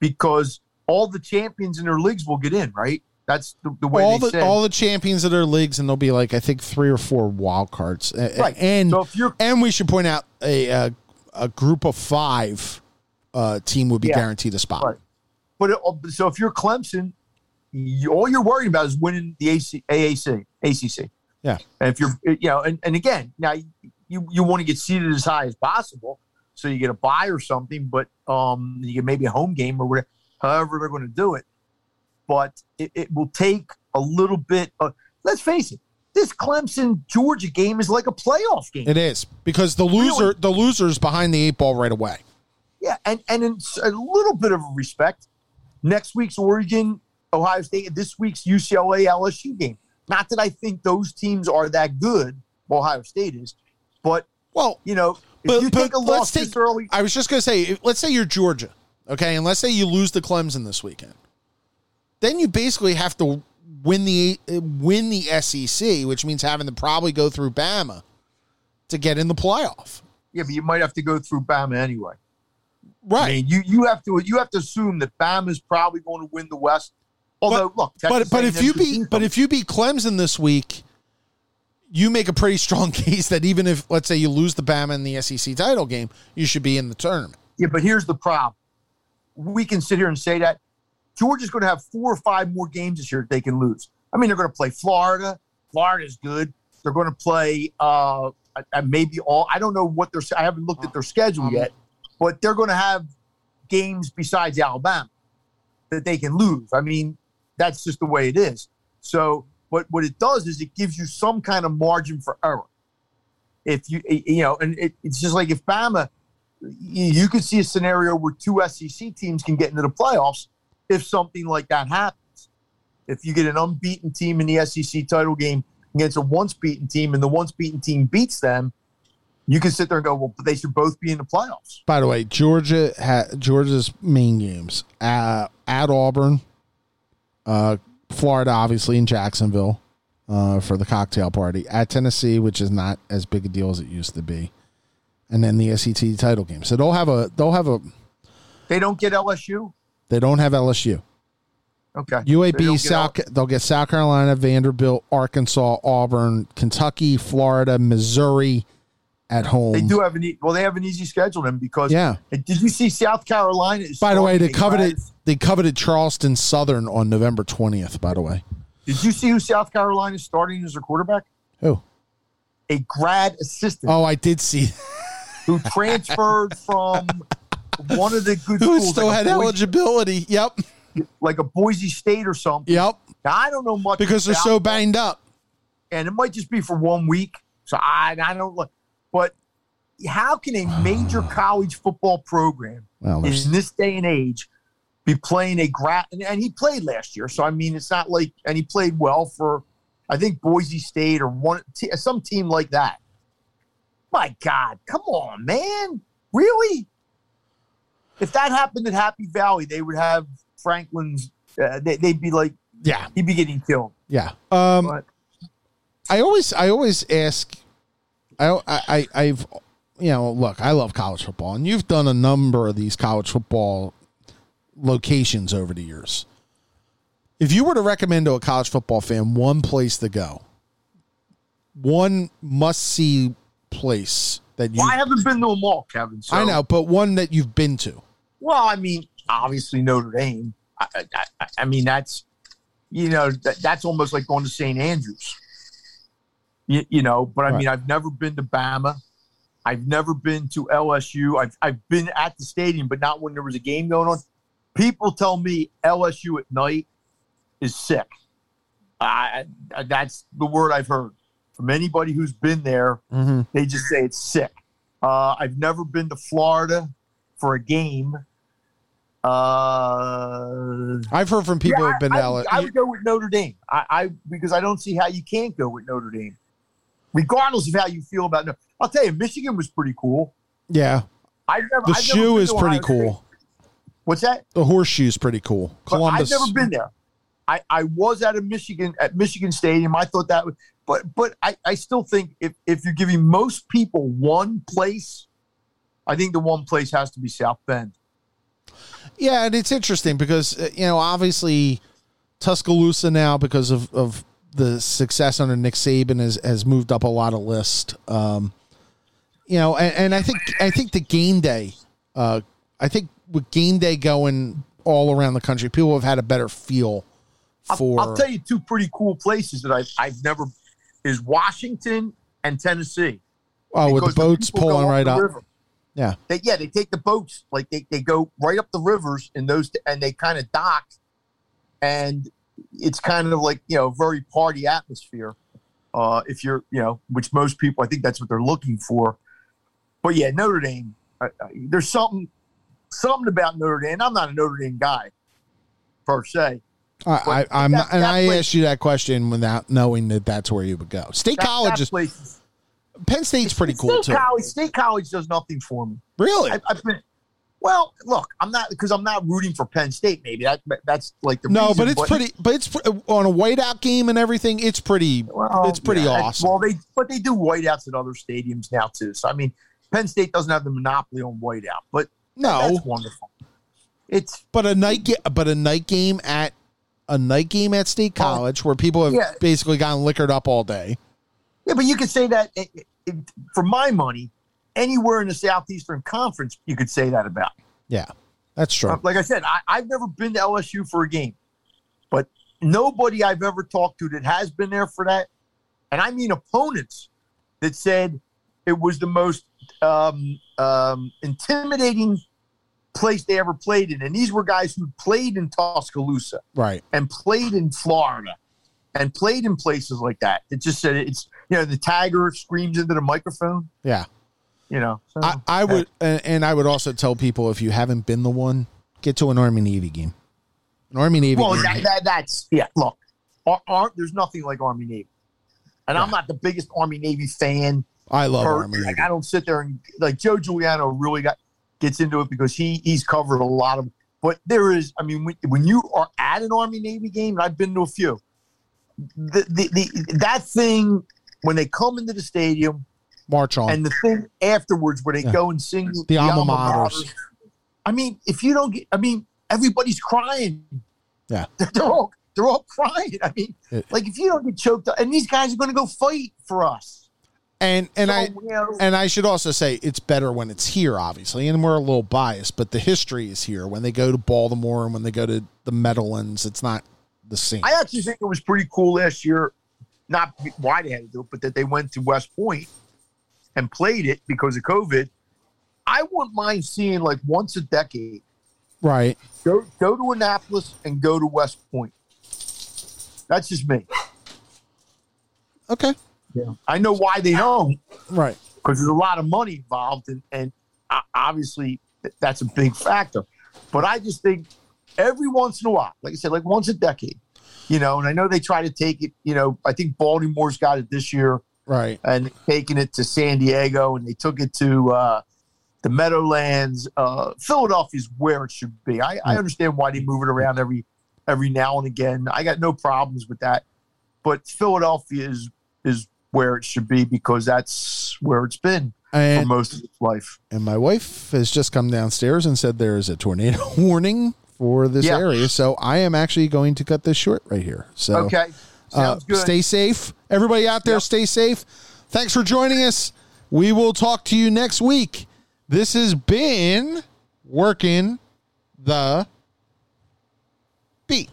because all the champions in their leagues will get in, right? That's the, the way All they the say. all the champions of their leagues, and there'll be like I think three or four wild cards. Right. And so if you're and we should point out a a, a group of five uh, team would be Yeah. guaranteed a spot. Right. But it, so if you're Clemson, you, all you're worrying about is winning the AC, AAC, ACC. Yeah. And if you're, you know, and, and again, now you you want to get seated as high as possible, so you get a buy or something, but um, you get maybe a home game or whatever, however they're going to do it. But it, it will take a little bit. Of, let's face it, this Clemson Georgia game is like a playoff game. It is because the loser Really? the loser's behind the eight ball right away. Yeah, and and in a little bit of respect, next week's Oregon, Ohio State, this week's UCLA LSU game. Not that I think those teams are that good. Ohio State is, but Well, you know, if But- you but take a let's loss take- this early, I was just going to say, let's say you're Georgia, okay, and let's say you lose to Clemson this weekend, then you basically have to win the win the SEC, which means having to probably go through Bama to get in the playoff. yeah, but you might have to go through Bama anyway. I Right. mean, you you have to you have to assume that Bama is probably going to win the West. Although, look, but Texas but if you beat but if you beat Clemson this week, you make a pretty strong (laughs) case that even if let's say you lose the Bama in the SEC title game, you should be in the tournament. Yeah, but here's the problem. We can sit here and say that Georgia's going to have four or five more games this year that they can lose. I mean, they're going to play Florida. Florida's good. They're going to play uh, uh, maybe all. I don't know what they're. I haven't looked at their schedule Um, yet, but they're going to have games besides Alabama that they can lose. I mean, that's just the way it is. So, what what it does is it gives you some kind of margin for error. If you you know, and it, it's just like if Bama you, could see a scenario where two SEC teams can get into the playoffs if something like that happens. If you get an unbeaten team in the SEC title game against a once beaten team and the once beaten team beats them, You can sit there and go, well, they should both be in the playoffs. By the way, Georgia ha- Georgia's main games uh, at Auburn, uh, Florida, obviously in Jacksonville uh, for the cocktail party. At Tennessee, which is not as big a deal as it used to be, and then the SEC title game. So they'll have a they'll have a They don't get LSU. they don't have LSU. Okay. UAB, get South, they'll get South Carolina, Vanderbilt, Arkansas, Auburn, Kentucky, Florida, Missouri at home. They do have an e- well. They have an easy schedule then because Yeah. Did you see South Carolina? By the way, they coveted grad- they coveted Charleston Southern on November twentieth. By the way, Did you see who South Carolina is starting as their quarterback? who? A grad assistant Oh, I did see. (laughs) who transferred from one of the good Who schools, still like, had Boise, eligibility? Yep, like a Boise State or something. yep. Now, I don't know much Because they're so banged up. and it might just be for one week. So I, I don't look, but how can a major college football program Well, in this day and age be playing a grad and, and he played last year so i mean it's not like and he played well for i think boise state or one t- some team like that. My god come on man. Really? If that happened at happy valley they would have franklin's uh, they, they'd be like yeah, he'd be getting killed. Yeah. Um, but I always I always ask I I I've you know look I love college football and you've done a number of these college football locations over the years. If you were to recommend to a college football fan one place to go, one must see place that you well, i haven't been to them all kevin so I know, but one that you've been to. Well, I mean, obviously Notre Dame. I, I, I- I mean, that's you know that, that's almost like going to St. Andrews. You, you know, but I Right. mean, I've never been to Bama. I've never been to LSU. I've I've been at the stadium, but not when there was a game going on. People tell me LSU at night is sick. I, I that's the word I've heard from anybody who's been there. Mm-hmm. They just say it's sick. Uh, I've never been to Florida for a game. Uh, I've heard from people yeah, who've been I, to LSU. I would go with Notre Dame. I, I because I don't see how you can't go with Notre Dame, regardless of how you feel about. No, I'll tell you, Michigan was pretty cool. yeah, I've never, the I've shoe is pretty cool. State. What's that? The horseshoe is pretty cool. But Columbus. I've never been there. I, I was at a Michigan at Michigan Stadium. I thought that was, but but I, I still think if if you're giving most people one place, I think the one place has to be South Bend. Yeah, and it's interesting because uh, you know obviously Tuscaloosa now because of of the success under Nick Saban has has moved up a lot of list. Um, you know, and, and I think I think the game day, uh, I think with game day going all around the country, people have had a better feel I'll, for. I'll tell you two pretty cool places that I've I've never is Washington and Tennessee. oh, with the boats go pulling right up. river. Yeah, They, yeah, they take the boats like they, they go right up the rivers in those and they kind of dock, and it's kind of like you know very party atmosphere. Uh, if you're you know, which most people I think that's what they're looking for. But yeah, Notre Dame. I, I, there's something something about Notre Dame. I'm not a Notre Dame guy per se. i i i'm that- and I place- asked you that question without knowing that that's where you would go. State That, College that is place is Penn State's pretty cool State too. College, State College does nothing for me. Really? I, I've been, well, look, I'm not because I'm not rooting for Penn State. Maybe that that's like the No, reason, but it's pretty. But it's on a whiteout game and everything. It's pretty. Well, it's pretty yeah, awesome. Well, they but they do whiteouts at other stadiums now too. So I mean, Penn State doesn't have the monopoly on whiteout, but no, that's wonderful. It's but a night. Ga- but a night game at a night game at State College where people have yeah. basically gotten liquored up all day. yeah, but you could say that eh, eh, for my money, anywhere in the Southeastern Conference, you could say that about. Yeah, that's true. Like I said, I, I've never been to LSU for a game, but nobody I've ever talked to that has been there for that, and I mean opponents that said it was the most um, um, intimidating place they ever played in. And these were guys who played in Tuscaloosa right. and played in Florida and played in places like that. It just said it's, you know, the tiger screams into the microphone, Yeah. You know. So, I, I would, and, and I would also tell people if you haven't been the one, get to an Army Navy game. An Army Navy Well, game. that, that, that's yeah. Look, Ar- Ar- there's nothing like Army Navy, and I'm not the biggest Army Navy fan. I love per- Army. like, I don't sit there and like Joe Juliano really got gets into it because he he's covered a lot of. But there is, I mean, when, when you are at an Army Navy game, and I've been to a few, the, the, the that thing when they come into the stadium March on. and the thing afterwards where they Yeah. go and sing The alma maters. I mean, if you don't get, I mean, everybody's crying. Yeah. they're, (laughs) they're all they're all crying. I mean, It- like if you don't get choked up, and these guys are going to go fight for us. and and So, I you know, and I should also say it's better when it's here, obviously, and we're a little biased, but the history is here. When they go to Baltimore and when they go to the Meadowlands, it's not the same. I actually think it was pretty cool last year. Not why they had to do it, but that they went to West Point and played it because of COVID. I wouldn't mind seeing like once a decade right. go go to Annapolis and go to West Point. That's just me. Okay. Yeah, I know why they don't Right. because there's a lot of money involved, and and obviously that's a big factor. But I just think every once in a while, like I said, like once a decade, you know. And I know they try to take it. You know, I think Baltimore's got it this year. Right. and taking it to San Diego, and they took it to uh, the Meadowlands. Uh, Philadelphia's where it should be. I, I understand why they move it around every every now and again. I got no problems with that, but Philadelphia is is where it should be because that's where it's been for most of its life. and my wife has just come downstairs and said there is a tornado (laughs) warning for this Yeah. area, so I am actually going to cut this short right here. So Okay, Uh, sounds good. Stay safe. Everybody out there, Yep. stay safe. Thanks for joining us. We will talk to you next week. This has been Working the Beat.